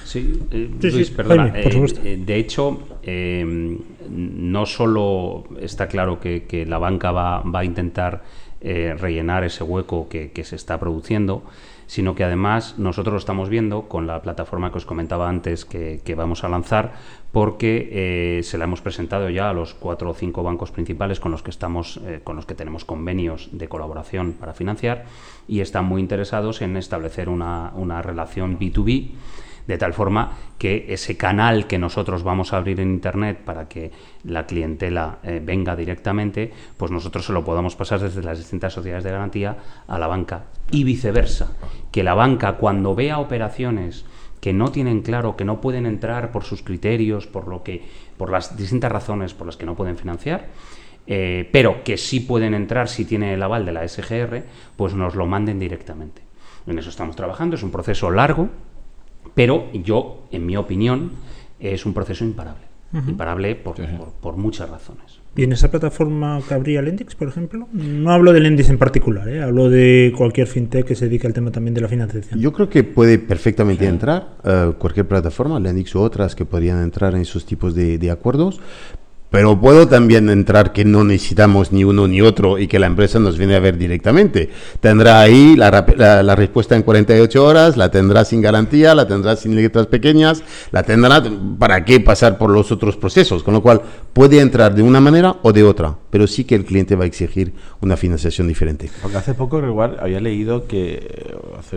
Sí, eh, Luis, perdona. Eh, eh, de hecho, no solo está claro que, que la banca va, va a intentar eh, rellenar ese hueco que, se está produciendo, sino que además nosotros lo estamos viendo con la plataforma que os comentaba antes que, vamos a lanzar, porque eh, se la hemos presentado ya a los cuatro o cinco bancos principales con los que estamos, eh, con los que tenemos convenios de colaboración para financiar y están muy interesados en establecer una, una relación B2B de tal forma que ese canal que nosotros vamos a abrir en Internet para que la clientela eh, venga directamente, pues nosotros se lo podamos pasar desde las distintas sociedades de garantía a la banca y viceversa, que la banca cuando vea operaciones que no tienen claro, que no pueden entrar por sus criterios, por lo que, por las distintas razones por las que no pueden financiar, eh, pero que sí pueden entrar si tiene el aval de la SGR, pues nos lo manden directamente. En eso estamos trabajando, es un proceso largo, pero yo, en mi opinión, es un proceso imparable. Imparable por, por, muchas razones. ¿Y en esa plataforma cabría Lendix, por ejemplo? No hablo de Lendix en particular, ¿eh? hablo de cualquier fintech que se dedique al tema también de la financiación. Yo creo que puede perfectamente entrar uh, cualquier plataforma, Lendix u otras que podrían entrar en esos tipos de, de acuerdos, pero puedo también entrar que no necesitamos ni uno ni otro y que la empresa nos viene a ver directamente. Tendrá ahí la, la, respuesta en 48 horas, la tendrá sin garantía, la tendrá sin letras pequeñas, la tendrá para qué pasar por los otros procesos. Con lo cual puede entrar de una manera o de otra, pero sí que el cliente va a exigir una financiación diferente. Porque hace poco igual había leído que, hace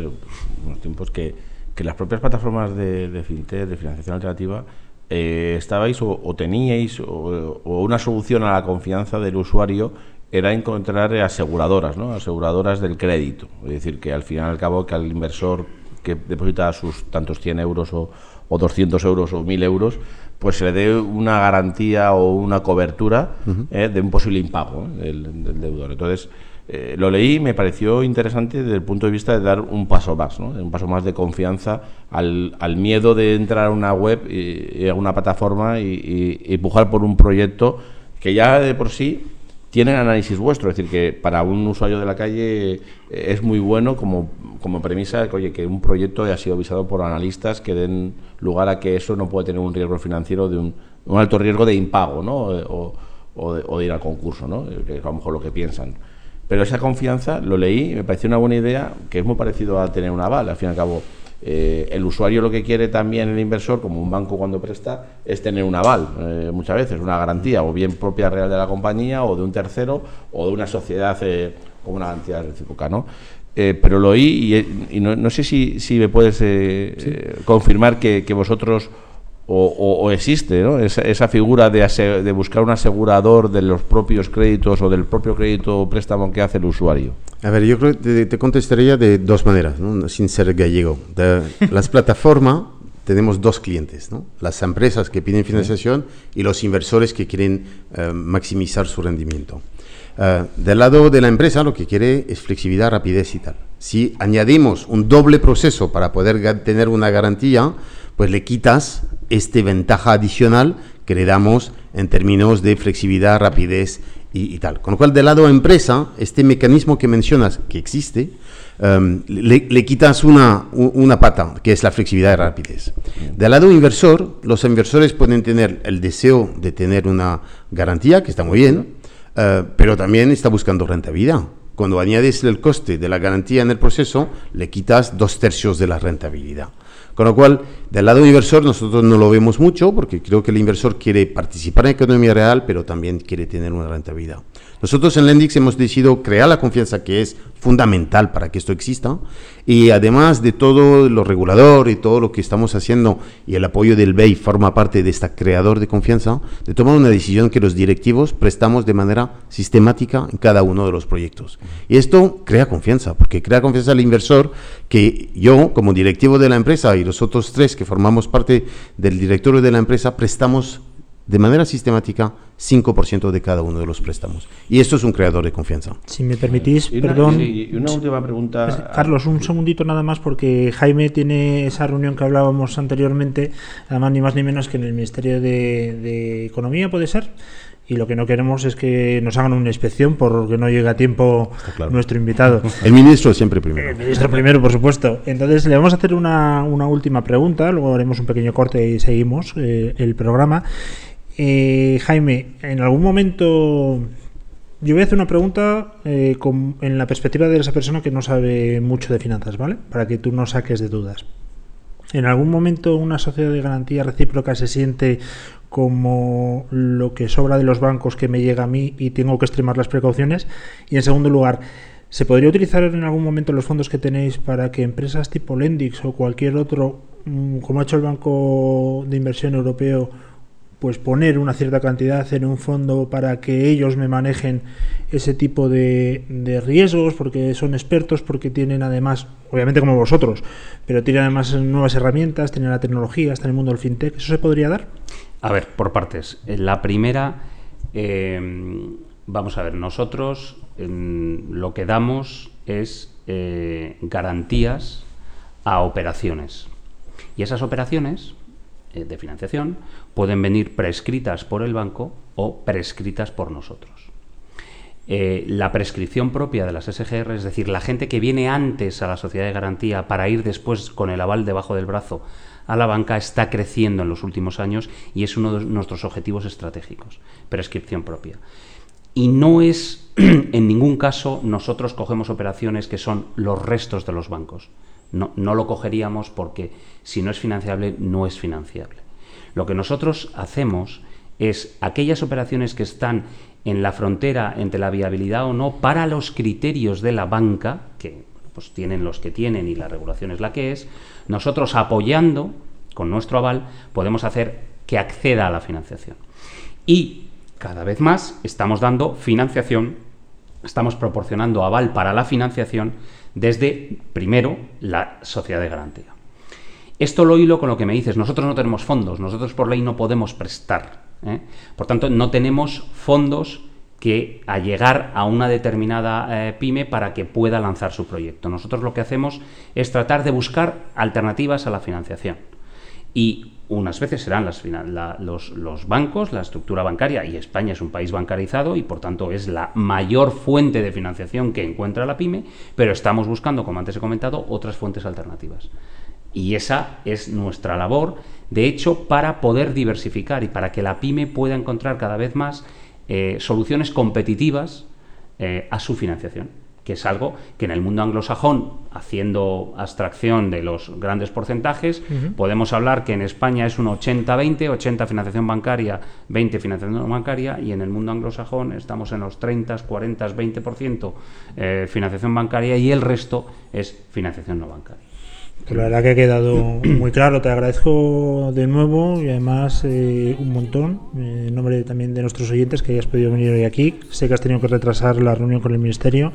unos tiempos, que, que las propias plataformas de, de fintech, de financiación alternativa, eh, estabais o, teníais o, una solución a la confianza del usuario era encontrar aseguradoras, ¿no? aseguradoras del crédito. Es decir, que al final y al cabo que al inversor que deposita sus tantos 100 euros o, 200 euros o 1000 euros, pues se le dé una garantía o una cobertura eh, de un posible impago del, del, deudor. Entonces, eh, lo leí y me pareció interesante desde el punto de vista de dar un paso más, ¿no? un paso más de confianza al, al miedo de entrar a una web y, a una plataforma y, empujar por un proyecto que ya de por sí tiene análisis vuestro, es decir, que para un usuario de la calle eh, es muy bueno como, como premisa que, oye, que un proyecto haya sido visado por analistas que den lugar a que eso no puede tener un riesgo financiero de un, un alto riesgo de impago ¿no? o, de, o de ir al concurso, ¿no? que es a lo mejor lo que piensan. Pero esa confianza, lo leí, y me pareció una buena idea, que es muy parecido a tener un aval. Al fin y al cabo, eh, el usuario lo que quiere también el inversor, como un banco cuando presta, es tener un aval, eh, muchas veces, una garantía, o bien propia real de la compañía, o de un tercero, o de una sociedad eh, como una garantía recíproca, ¿no? pero lo oí y, no, sé si, si me puedes confirmar que, que vosotros o, existe ¿no? esa, figura de, de, buscar un asegurador de los propios créditos o del propio crédito o préstamo que hace el usuario? A ver, yo creo que te, contestaría de dos maneras, sin ser gallego. De las plataformas tenemos dos clientes, ¿no? las empresas que piden financiación y los inversores que quieren eh, maximizar su rendimiento. Uh, del lado de la empresa lo que quiere es flexibilidad, rapidez y tal. Si añadimos un doble proceso para poder tener una garantía, pues le quitas este ventaja adicional que le damos en términos de flexibilidad, rapidez y, tal. Con lo cual, del lado empresa, este mecanismo que mencionas, que existe, em, le, quitas una, una, pata, que es la flexibilidad y rapidez. Del lado inversor, los inversores pueden tener el deseo de tener una garantía, que está muy bien, eh, pero también está buscando rentabilidad. Cuando añades el coste de la garantía en el proceso, le quitas dos tercios de la rentabilidad. Con lo cual, del lado inversor nosotros no lo vemos mucho porque creo que el inversor quiere participar en la economía real, pero también quiere tener una rentabilidad. Nosotros en Lendix hemos decidido crear la confianza que es fundamental para que esto exista y además de todo lo regulador y todo lo que estamos haciendo y el apoyo del BEI forma parte de esta creador de confianza, de tomar una decisión que los directivos prestamos de manera sistemática en cada uno de los proyectos. Y esto crea confianza, porque crea confianza al inversor que yo como directivo de la empresa y los otros tres que formamos parte del directorio de la empresa prestamos de manera sistemática 5% de cada uno de los préstamos. Y esto es un creador de confianza. Si me permitís, Y una, perdón. sí, y una última pregunta. Carlos, un segundito nada más porque Jaime tiene esa reunión que hablábamos anteriormente, además ni más ni menos que en el Ministerio de, de Economía, ¿puede ser? Y lo que no queremos es que nos hagan una inspección porque no llega a tiempo claro. nuestro invitado. El ministro siempre primero. El ministro primero, por supuesto. Entonces le vamos a hacer una, una última pregunta, luego haremos un pequeño corte y seguimos eh, el programa. Eh, Jaime, en algún momento yo voy a hacer una pregunta eh, con- en la perspectiva de esa persona que no sabe mucho de finanzas, ¿vale? Para que tú no saques de dudas. ¿En algún momento una sociedad de garantía recíproca se siente como lo que sobra de los bancos que me llega a mí y tengo que extremar las precauciones? Y en segundo lugar, ¿se podría utilizar en algún momento los fondos que tenéis para que empresas tipo Lendix o cualquier otro, mm, como ha hecho el Banco de Inversión Europeo, pues poner una cierta cantidad en un fondo para que ellos me manejen ese tipo de, riesgos, porque son expertos, porque tienen además, obviamente como vosotros, pero tienen además nuevas herramientas, tienen la tecnología, está en el mundo del fintech, ¿eso se podría dar? A ver, por partes. Eh, La primera, eh, vamos a ver, nosotros lo que damos es eh, garantías a operaciones. Y esas operaciones de financiación pueden venir prescritas por el banco o prescritas por nosotros. Eh, la prescripción propia de las SGR, es decir, la gente que viene antes a la sociedad de garantía para ir después con el aval debajo del brazo a la banca, está creciendo en los últimos años y es uno de nuestros objetivos estratégicos, prescripción propia. Y no es, [clears throat] en ningún caso, nosotros cogemos operaciones que son los restos de los bancos. No, no lo cogeríamos porque si no es financiable, no es financiable. Lo que nosotros hacemos es aquellas operaciones que están en la frontera entre la viabilidad o no para los criterios de la banca, que pues tienen los que tienen y la regulación es la que es, nosotros apoyando con nuestro aval podemos hacer que acceda a la financiación. Y cada vez más estamos dando financiación, estamos proporcionando aval para la financiación desde, primero, la sociedad de garantía. Esto lo hilo con lo que me dices, nosotros no tenemos fondos, nosotros por ley no podemos prestar. ¿eh? Por tanto, no tenemos fondos que a llegar a una determinada eh, pyme para que pueda lanzar su proyecto. Nosotros lo que hacemos es tratar de buscar alternativas a la financiación. Y unas veces serán los bancos, la estructura bancaria, y España es un país bancarizado y por tanto es la mayor fuente de financiación que encuentra la pyme, pero estamos buscando, como antes he comentado, otras fuentes alternativas. Y esa es nuestra labor, de hecho, para poder diversificar y para que la pyme pueda encontrar cada vez más eh, soluciones competitivas eh, a su financiación, que es algo que en el mundo anglosajón, haciendo abstracción de los grandes porcentajes, podemos hablar que en España es un 80-20, 80 financiación bancaria, 20 financiación no bancaria, y en el mundo anglosajón estamos en los 30, 40, 20% eh, financiación bancaria y el resto es financiación no bancaria. Pues la verdad que ha quedado [clears throat] muy claro, te agradezco de nuevo y además eh, un montón, eh, en nombre también de nuestros oyentes que hayas podido venir hoy aquí. Sé que has tenido que retrasar la reunión con el Ministerio.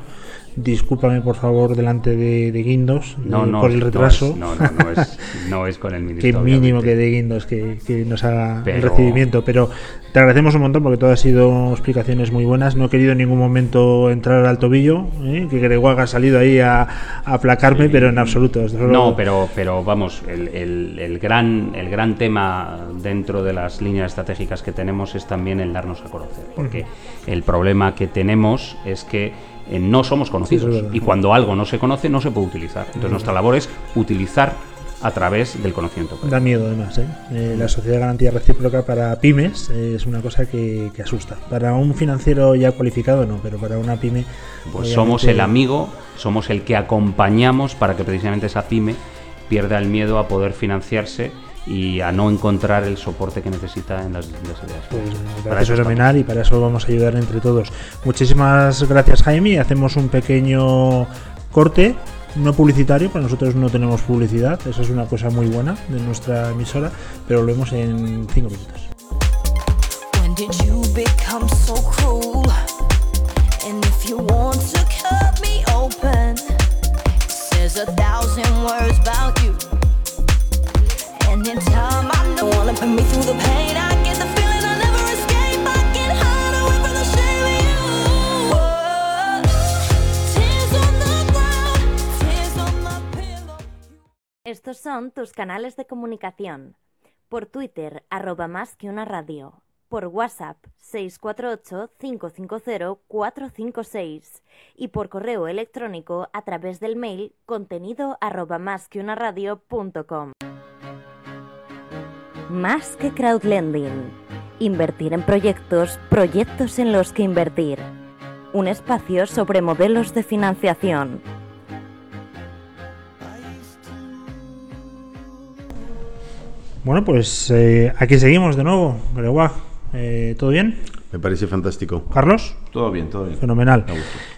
Discúlpame por favor delante de, de Guindos No, eh, no, por el no es- retraso. No, no, no, es, no es con el Qué [laughs] ministro. mínimo que de Guindos que, que nos haga el Pero- recibimiento, pero te agradecemos un montón porque todo ha sido explicaciones muy buenas. No he querido en ningún momento entrar al tobillo, ¿eh? que Greguaga ha salido ahí a, a aplacarme, pero en absoluto. No, pero, pero vamos, el, el- el gran, el gran tema dentro de las líneas estratégicas que tenemos es también el darnos a conocer, porque el problema que tenemos es que eh, no somos conocidos y cuando algo no se conoce no se puede utilizar. Entonces nuestra labor es utilizar a través del conocimiento. previo. Da miedo además, ¿eh? Eh, la sociedad de garantía recíproca para pymes es una cosa que, que asusta. Para un financiero ya cualificado no, pero para una pyme... Pues somos el amigo, somos el que acompañamos para que precisamente esa pyme pierda el miedo a poder financiarse y a no encontrar el soporte que necesita en las distintas ideas. Pues para eso fenomenal y para eso vamos a ayudar entre todos. Muchísimas gracias Jaime, hacemos un pequeño corte no publicitario, para nosotros no tenemos publicidad, eso es una cosa muy buena de nuestra emisora, pero lo vemos en 5 minutos. When did you become so cruel? And if you want to cut me open, it says a thousand words about you. Estos son tus canales de comunicación. Por Twitter, arroba más que una radio. Por WhatsApp, 648-550-456. Y por correo electrónico a través del mail contenido arroba más que una radio.com. Más que crowdlending. Invertir en proyectos, proyectos en los que invertir. Un espacio sobre modelos de financiación. Bueno, pues eh, aquí seguimos de nuevo, Gregoire. Eh, ¿Todo bien? Me parece fantástico. Carlos, Todo bien, todo bien. fenomenal.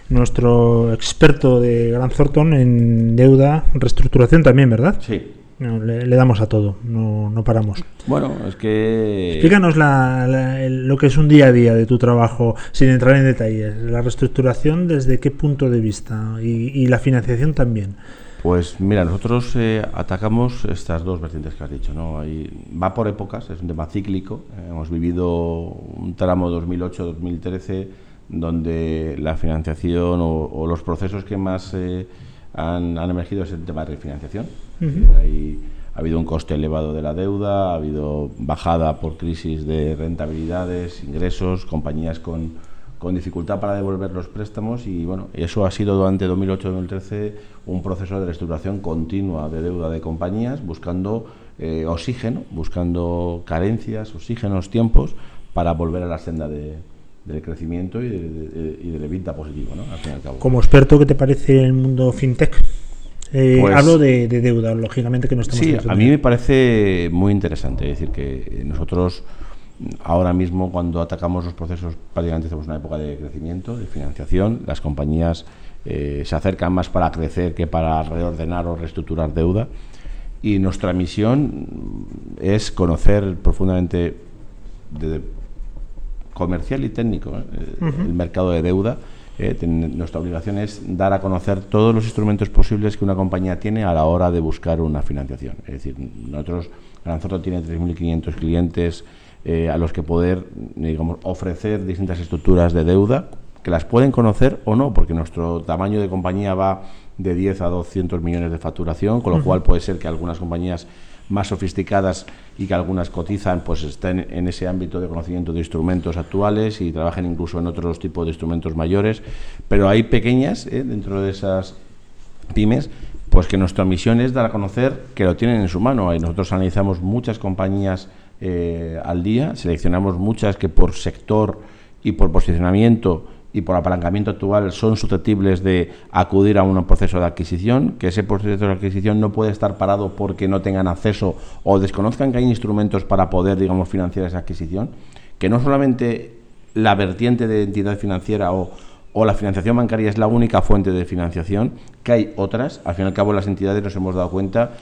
Nuestro experto de Gran Thornton en deuda, reestructuración también, ¿verdad? Sí. No, le, le damos a todo, no, no paramos. Bueno, es que... Explícanos la- la- el- lo que es un día a día de tu trabajo, sin entrar en detalles. La reestructuración, ¿desde qué punto de vista? Y, y la financiación también. Pues mira, nosotros eh, atacamos estas dos vertientes que has dicho, ¿no? Ahí va por épocas, es un tema cíclico. Eh, hemos vivido un tramo 2008-2013 donde la financiación o, o los procesos que más eh, han, han emergido es el tema de refinanciación. Eh, ahí ha habido un coste elevado de la deuda, ha habido bajada por crisis de rentabilidades, ingresos, compañías con, con dificultad para devolver los préstamos y bueno, eso ha sido durante 2008-2013 un proceso de reestructuración continua de deuda de compañías buscando eh, oxígeno, buscando carencias, oxígenos, tiempos para volver a la senda de- del crecimiento y, de, de- y del EBITDA positivo, ¿no? Al fin y al cabo. Como experto, ¿qué te parece el mundo fintech? Eh, Pues- hablo de, de deuda, lógicamente que no estamos Sí, a mí me parece muy interesante. Es decir, que nosotros mm, ahora mismo cuando atacamos los procesos prácticamente estamos en una época de crecimiento, de financiación. Las compañías eh, se acercan más para crecer que para reordenar o reestructurar deuda. Y nuestra misión es conocer profundamente de comercial y técnico ¿eh? el mercado de deuda. eh, ten- nuestra obligación es dar a conocer todos los instrumentos posibles que una compañía tiene a la hora de buscar una financiación. Es decir, nosotros, Gran Thornton tiene 3.500 clientes eh, a los que poder digamos, ofrecer distintas estructuras de deuda que las pueden conocer o no, porque nuestro tamaño de compañía va de 10 a 200 millones de facturación, con lo cual puede ser que algunas compañías más sofisticadas y que algunas cotizan, pues estén en ese ámbito de conocimiento de instrumentos actuales y trabajen incluso en otros tipos de instrumentos mayores, pero hay pequeñas eh, dentro de esas pymes, pues que nuestra misión es dar a conocer que lo tienen en su mano. Y nosotros analizamos muchas compañías eh, al día, seleccionamos muchas que por sector y por posicionamiento y por apalancamiento actual son susceptibles de acudir a un proceso de adquisición, que ese proceso de adquisición no puede estar parado porque no tengan acceso o desconozcan que hay instrumentos para poder, digamos, financiar esa adquisición, que no solamente la vertiente de entidad financiera o, la financiación bancaria es la única fuente de financiación, que hay otras, al fin y al cabo las entidades nos hemos dado cuenta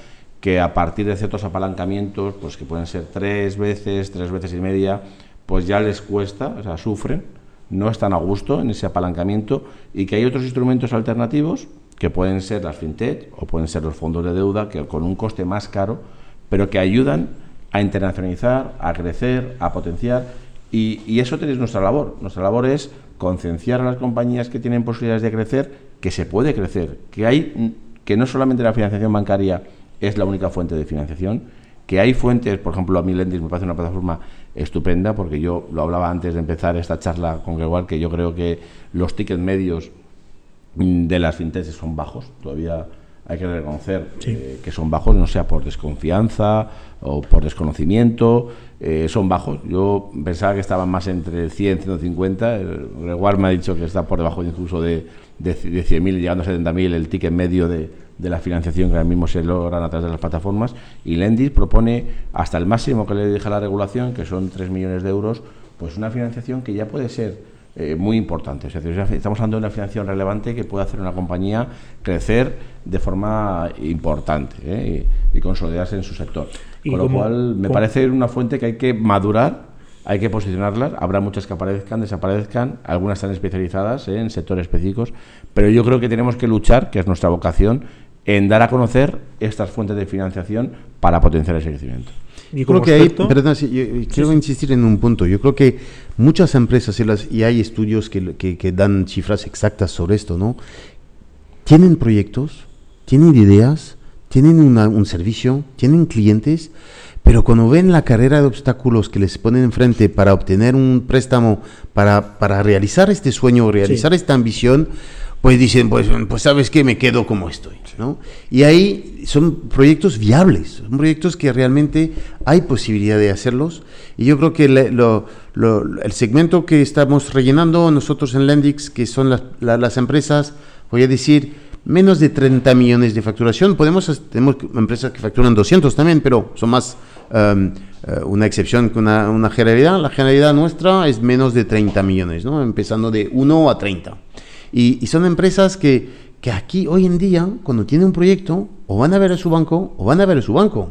que a partir de ciertos apalancamientos, pues que pueden ser tres veces, tres veces y media, pues ya les cuesta, o sea, sufren, no están a gusto en ese apalancamiento y que hay otros instrumentos alternativos que pueden ser las fintech o pueden ser los fondos de deuda que con un coste más caro, pero que ayudan a internacionalizar, a crecer, a potenciar y, eso es nuestra labor. Nuestra labor es concienciar a las compañías que tienen posibilidades de crecer que se puede crecer, que hay que no solamente la financiación bancaria es la única fuente de financiación, que hay fuentes, por ejemplo, a mí Lendis me parece una plataforma estupenda, porque yo lo hablaba antes de empezar esta charla con Gregoire, que yo creo que los tickets medios de las fintechs son bajos, todavía hay que reconocer eh, que son bajos, no sea por desconfianza o por desconocimiento, eh, son bajos. Yo pensaba que estaban más entre 100 y 150. El Gregoire me ha dicho que está por debajo incluso de, de, de 100.000, llegando a 70.000 el ticket medio de, de, la financiación que ahora mismo se logran a través de las plataformas. Y Lendis propone hasta el máximo que le deja la regulación, que son 3 millones de euros, pues una financiación que ya puede ser eh, muy importante. Es decir, estamos hablando de una financiación relevante que puede hacer una compañía crecer de forma importante ¿eh? y, consolidarse en su sector. Con lo cual, me parece una fuente que hay que madurar, hay que posicionarlas. Habrá muchas que aparezcan, desaparezcan, algunas están especializadas ¿eh? en sectores específicos, pero yo creo que tenemos que luchar, que es nuestra vocación, en dar a conocer estas fuentes de financiación para potenciar ese crecimiento. Y creo que hay, perdón, quiero insistir en un punto. Yo creo que muchas empresas, y, las, y hay estudios que, que, dan cifras exactas sobre esto, ¿no? Tienen proyectos, tienen ideas, tienen un servicio, tienen clientes, pero cuando ven la carrera de obstáculos que les ponen enfrente para obtener un préstamo, para, para realizar este sueño, realizar esta ambición, pues dicen, pues, pues sabes que me quedo como estoy. ¿no? Y ahí son proyectos viables, son proyectos que realmente hay posibilidad de hacerlos. Y yo creo que el segmento que estamos rellenando nosotros en Lendix, que son las, las empresas, voy a decir, menos de 30 millones de facturación. Podemos, tenemos empresas que facturan 200 también, pero son más um, una excepción una, una, generalidad. La generalidad nuestra es menos de 30 millones, ¿no? empezando de 1 a 30. Y, son empresas que, que, aquí hoy en día, cuando tienen un proyecto, o van a ver a su banco o van a ver a su banco.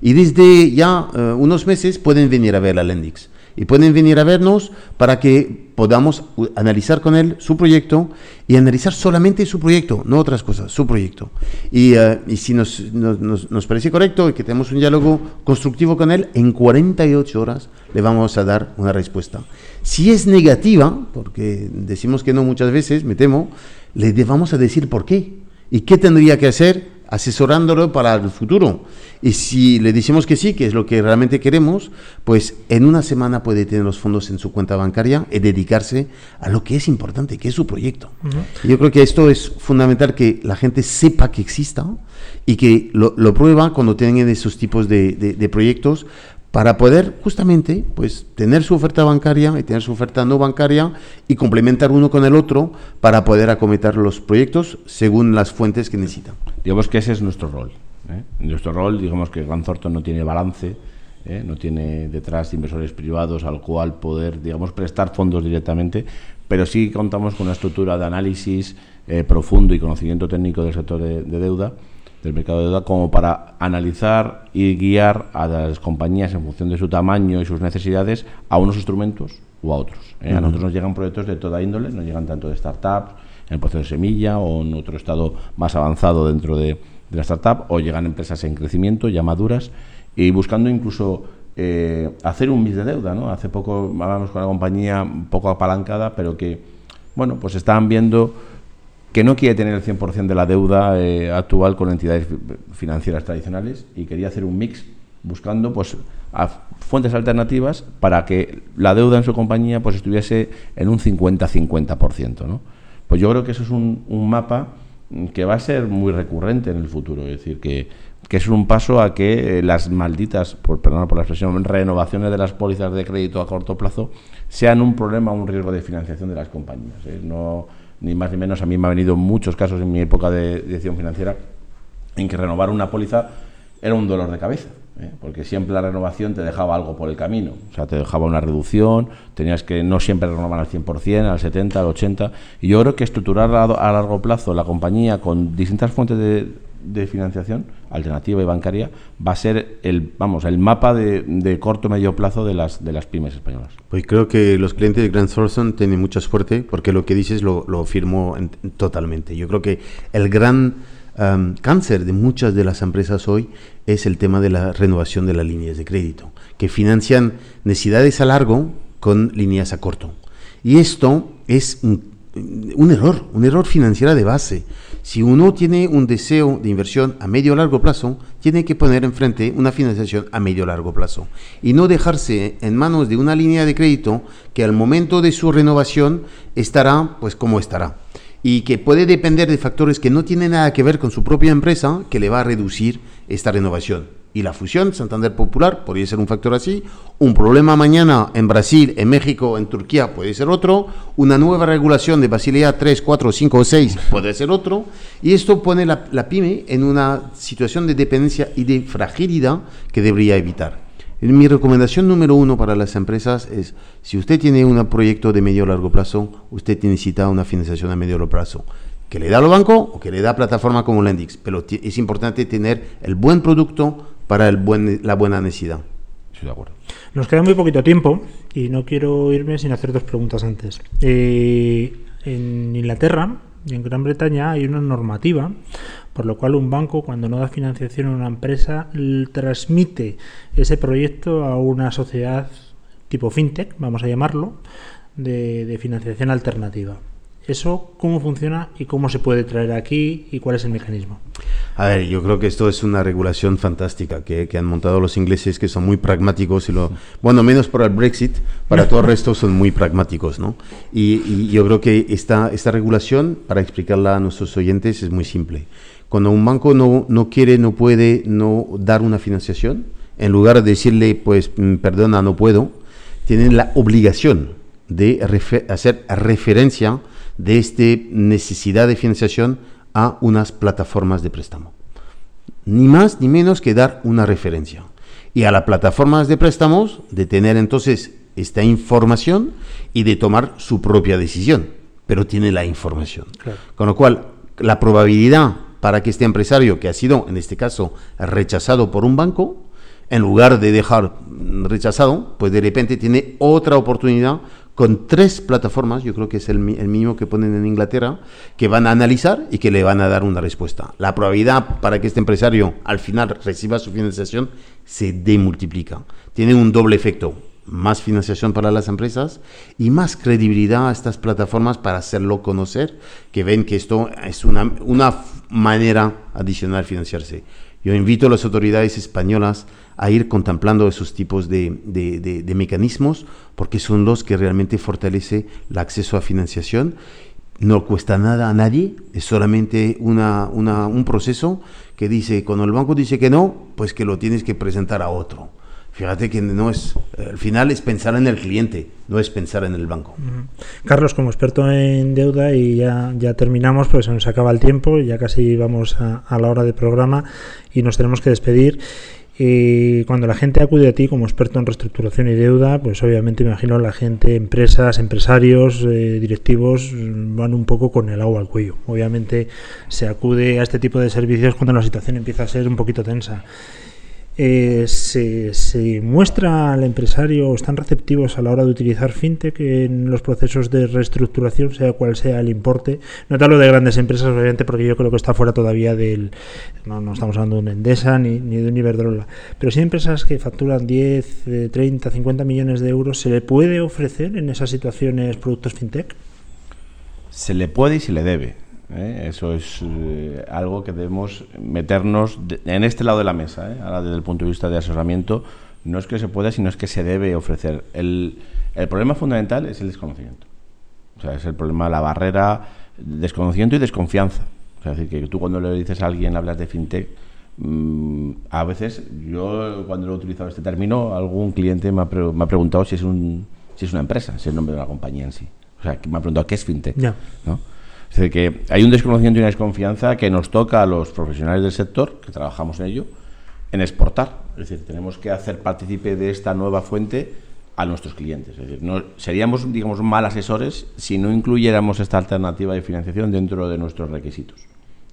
Y desde ya eh, unos meses pueden venir a ver a Lendix. Y pueden venir a vernos para que podamos analizar con él su proyecto y analizar solamente su proyecto, no otras cosas, su proyecto. Y, eh, y si nos, nos, nos, parece correcto y que tenemos un diálogo constructivo con él, en 48 horas le vamos a dar una respuesta. Si es negativa, porque decimos que no muchas veces, me temo, le vamos a decir por qué y qué tendría que hacer asesorándolo para el futuro. Y si le decimos que sí, que es lo que realmente queremos, pues en una semana puede tener los fondos en su cuenta bancaria y dedicarse a lo que es importante, que es su proyecto. Yo creo que esto es fundamental que la gente sepa que exista y que lo, prueba cuando tienen esos tipos de, de proyectos para poder justamente pues tener su oferta bancaria y tener su oferta no bancaria y complementar uno con el otro para poder acometer los proyectos según las fuentes que necesitan. Digamos que ese es nuestro rol. ¿eh? Nuestro rol, digamos que Gran Thornton no tiene balance, ¿eh? no tiene detrás inversores privados al cual poder, digamos, prestar fondos directamente, pero sí contamos con una estructura de análisis eh, profundo y conocimiento técnico del sector de deuda del mercado de deuda como para analizar y guiar a las compañías en función de su tamaño y sus necesidades a unos instrumentos u a otros. ¿eh? A nosotros nos llegan proyectos de toda índole, nos llegan tanto de startups, en el proceso de semilla o en otro estado más avanzado dentro de, la startup, o llegan empresas en crecimiento, ya maduras, y buscando incluso eh, hacer un mix de deuda. ¿no? Hace poco hablamos con una compañía un poco apalancada, pero que, bueno, pues estaban viendo que no quiere tener el 100% de la deuda eh, actual con entidades financieras tradicionales y quería hacer un mix buscando pues fuentes alternativas para que la deuda en su compañía pues estuviese en un 50-50%, ¿no? Pues yo creo que eso es un, mapa que va a ser muy recurrente en el futuro, es decir, que, es un paso a que eh, las malditas, por, perdón por la expresión, renovaciones de las pólizas de crédito a corto plazo sean un problema, un riesgo de financiación de las compañías. ¿eh? No, ni más ni menos. A mí me ha venido muchos casos en mi época de dirección financiera en que renovar una póliza era un dolor de cabeza, ¿eh? porque siempre la renovación te dejaba algo por el camino, o sea, te dejaba una reducción, tenías que no siempre renovar al 100%, al 70%, al 80%, y yo creo que estructurar a, a largo plazo la compañía con distintas fuentes de, de financiación alternativa y bancaria va a ser el vamos el mapa de, de corto medio plazo de las de las pymes españolas. Pues creo que los clientes de Grand Thornton tienen mucha suerte porque lo que dices lo, lo firmo totalmente. Yo creo que el gran um, cáncer de muchas de las empresas hoy es el tema de la renovación de las líneas de crédito, que financian necesidades a largo con líneas a corto. Y esto es un, un error, un error financiero de base si uno tiene un deseo de inversión a medio o largo plazo, tiene que poner enfrente una financiación a medio o largo plazo y no dejarse en manos de una línea de crédito que al momento de su renovación estará pues como estará. y que puede depender de factores que no tienen nada que ver con su propia empresa, que le va a reducir esta renovación. Y la fusión Santander Popular podría ser un factor así, un problema mañana en Brasil, en México, en Turquía puede ser otro, una nueva regulación de Basilea 3, 4, 5 o 6 puede ser otro, y esto pone la, la pyme en una situación de dependencia y de fragilidad que debería evitar. Mi recomendación número uno para las empresas es, si usted tiene un proyecto de medio o largo plazo, usted necesita una financiación a medio o largo plazo, que le da al banco o que le da plataforma como Lendix, pero es importante tener el buen producto para el buen, la buena necesidad. Estoy de acuerdo. Nos queda muy poquito tiempo y no quiero irme sin hacer dos preguntas antes. Eh, en Inglaterra y en Gran Bretaña hay una normativa por lo cual un banco cuando no da financiación a una empresa transmite ese proyecto a una sociedad tipo fintech, vamos a llamarlo, de, de financiación alternativa. ¿Eso cómo funciona y cómo se puede traer aquí y cuál es el mecanismo? A ver, yo creo que esto es una regulación fantástica que, que han montado los ingleses, que son muy pragmáticos y lo, bueno, menos para el Brexit, para todo el resto son muy pragmáticos, ¿no? Y, y yo creo que esta, esta regulación, para explicarla a nuestros oyentes, es muy simple. Cuando un banco no, no quiere, no puede, no dar una financiación, en lugar de decirle, pues, mm, perdona, no puedo, tienen la obligación de refer hacer referencia de esta necesidad de financiación a unas plataformas de préstamo. Ni más ni menos que dar una referencia. Y a las plataformas de préstamos de tener entonces esta información y de tomar su propia decisión, pero tiene la información. Claro. Con lo cual, la probabilidad para que este empresario, que ha sido en este caso rechazado por un banco, en lugar de dejar rechazado, pues de repente tiene otra oportunidad con tres plataformas, yo creo que es el, mínimo que ponen en Inglaterra, que van a analizar y que le van a dar una respuesta. La probabilidad para que este empresario al final reciba su financiación se demultiplica. Tiene un doble efecto, más financiación para las empresas y más credibilidad a estas plataformas para hacerlo conocer, que ven que esto es una, una manera adicional de financiarse. Yo invito a las autoridades españolas a ir contemplando esos tipos de, de, mecanismos porque son los que realmente fortalece el acceso a financiación. No cuesta nada a nadie, es solamente una, una, un proceso que dice, cuando el banco dice que no, pues que lo tienes que presentar a otro. Fíjate que no es, al final es pensar en el cliente, no es pensar en el banco. Carlos, como experto en deuda, y ya, ya terminamos, pues se nos acaba el tiempo, ya casi vamos a, a la hora de programa y nos tenemos que despedir. Y cuando la gente acude a ti como experto en reestructuración y deuda, pues obviamente me imagino la gente, empresas, empresarios, eh, directivos, van un poco con el agua al cuello. Obviamente se acude a este tipo de servicios cuando la situación empieza a ser un poquito tensa. Eh, se, se, muestra al empresario, están receptivos a la hora de utilizar fintech en los procesos de reestructuración, sea cual sea el importe. No te hablo de grandes empresas, obviamente, porque yo creo que está fuera todavía del. No, no estamos hablando de una Endesa ni, ni de un Iberdrola. Pero si hay empresas que facturan 10, 30, 50 millones de euros, ¿se le puede ofrecer en esas situaciones productos fintech? Se le puede y se le debe. ¿Eh? Eso es eh, algo que debemos meternos de, en este lado de la mesa, ¿eh? ahora desde el punto de vista de asesoramiento. No es que se pueda, sino es que se debe ofrecer. El, el problema fundamental es el desconocimiento. O sea, es el problema, la barrera, desconocimiento y desconfianza. O sea, es decir, que tú cuando le dices a alguien, hablas de fintech, mmm, a veces yo cuando lo he utilizado este término, algún cliente me ha, pre me ha preguntado si es, un, si es una empresa, si es el nombre de la compañía en sí. O sea, que me ha preguntado qué es fintech. Yeah. ¿no? Es decir, que hay un desconocimiento y una desconfianza que nos toca a los profesionales del sector, que trabajamos en ello, en exportar. Es decir, tenemos que hacer partícipe de esta nueva fuente a nuestros clientes. Es decir, seríamos, digamos, mal asesores si no incluyéramos esta alternativa de financiación dentro de nuestros requisitos.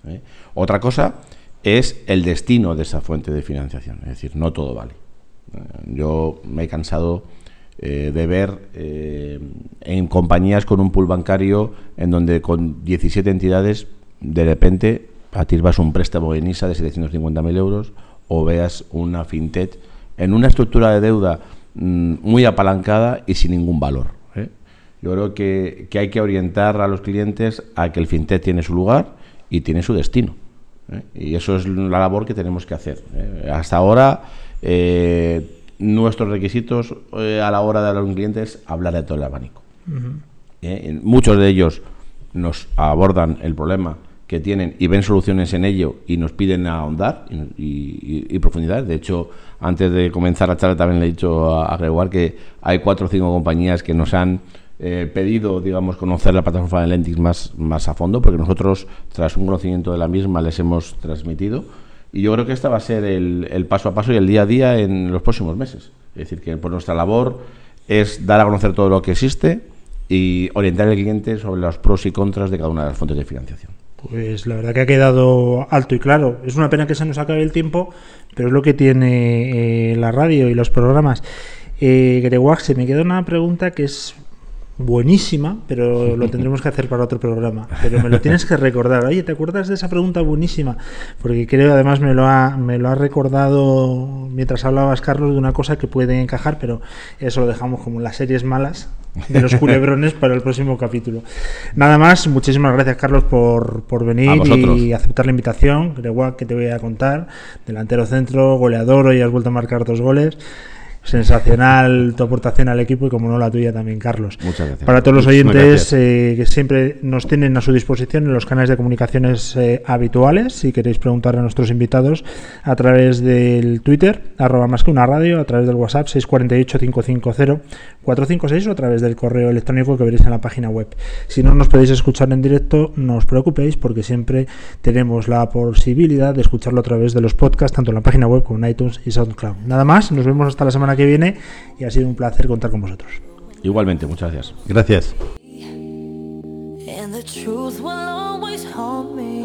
¿eh? Otra cosa es el destino de esa fuente de financiación. Es decir, no todo vale. Yo me he cansado eh, de ver eh, en compañías con un pool bancario en donde con 17 entidades de repente atisbas un préstamo en ISA de 750.000 euros o veas una fintech en una estructura de deuda mmm, muy apalancada y sin ningún valor. ¿eh? Yo creo que, que, hay que orientar a los clientes a que el fintech tiene su lugar y tiene su destino. Y eso es la labor que tenemos que hacer. Hasta ahora nuestros requisitos eh, a la hora de hablar con clientes hablar de todo el abanico. Uh -huh. eh, muchos de ellos nos abordan el problema que tienen y ven soluciones en ello y nos piden ahondar y, profundidad. De hecho, antes de comenzar la charla también le he dicho a, a que hay cuatro o cinco compañías que nos han eh, pedido, digamos, conocer la plataforma de Lentix más, más a fondo, porque nosotros, tras un conocimiento de la misma, les hemos transmitido. Y yo creo que este va a ser el, el paso a paso y el día a día en los próximos meses. Es decir, que por nuestra labor es dar a conocer todo lo que existe y orientar al cliente sobre los pros y contras de cada una de las fuentes de financiación. Pues la verdad que ha quedado alto y claro. Es una pena que se nos acabe el tiempo, pero es lo que tiene eh, la radio y los programas. Eh, se me queda una pregunta que es buenísima, pero lo [laughs] tendremos que hacer para otro programa. Pero me lo tienes que recordar. Oye, ¿te acuerdas de esa pregunta buenísima? Porque creo, además, me lo ha, me lo ha recordado mientras hablabas, Carlos, de una cosa que puede encajar, pero eso lo dejamos como las series malas de los culebrones para el próximo capítulo. Nada más, muchísimas gracias, Carlos, por, por venir y aceptar la invitación. Creo que te voy a contar. Delantero centro, goleador, hoy has vuelto a marcar dos goles sensacional tu aportación al equipo y como no la tuya también, Carlos. Muchas gracias. Para todos los oyentes eh, que siempre nos tienen a su disposición en los canales de comunicaciones eh, habituales, si queréis preguntar a nuestros invitados a través del Twitter, arroba más que una radio, a través del WhatsApp 648-550-456 o a través del correo electrónico que veréis en la página web. Si no nos podéis escuchar en directo, no os preocupéis porque siempre tenemos la posibilidad de escucharlo a través de los podcasts, tanto en la página web como en iTunes y SoundCloud. Nada más, nos vemos hasta la semana que viene y ha sido un placer contar con vosotros. Igualmente, muchas gracias. Gracias. And the truth will always haunt me,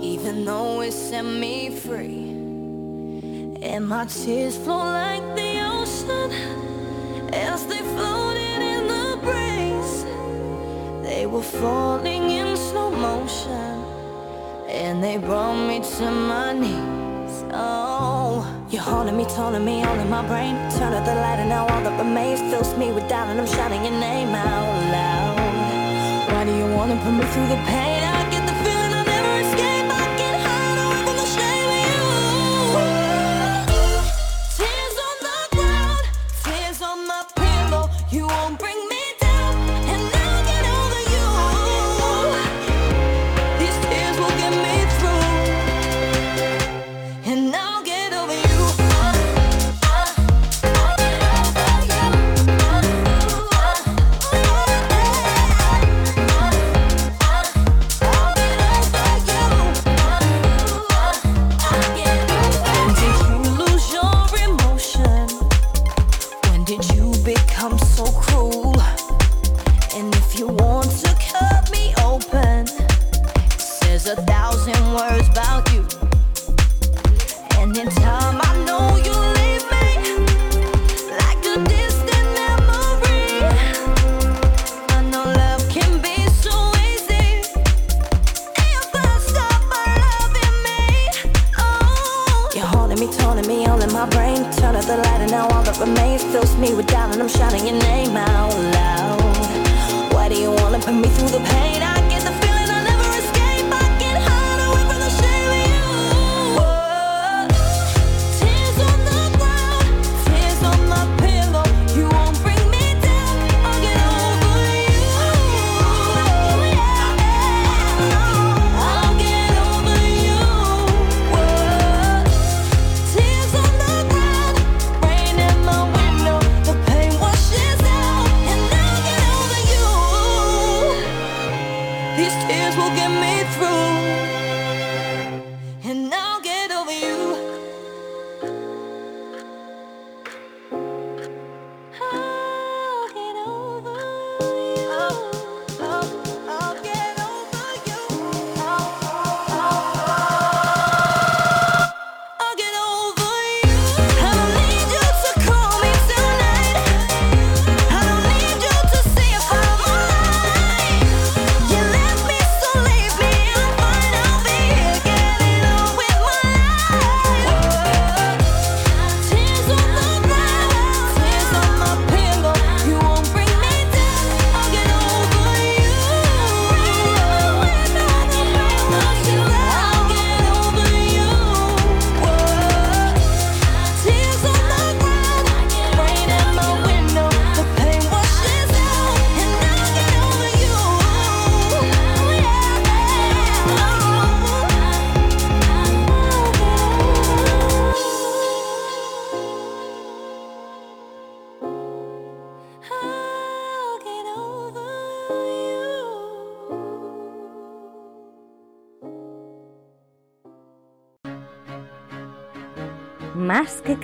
even though it set me free. And my tears flow like the ocean as they floated in the breeze. They were falling in slow motion, and they brought me to my knees. Oh. You're haunting me, taunting me, all in my brain Turn out the light and now all that remains Fills me with doubt and I'm shouting your name out loud Why do you wanna put me through the pain? That fills me with doubt, and I'm shouting your name out loud. Why do you wanna put me through the pain?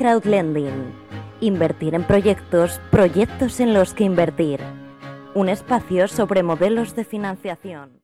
Crowdlending. Invertir en proyectos, proyectos en los que invertir. Un espacio sobre modelos de financiación.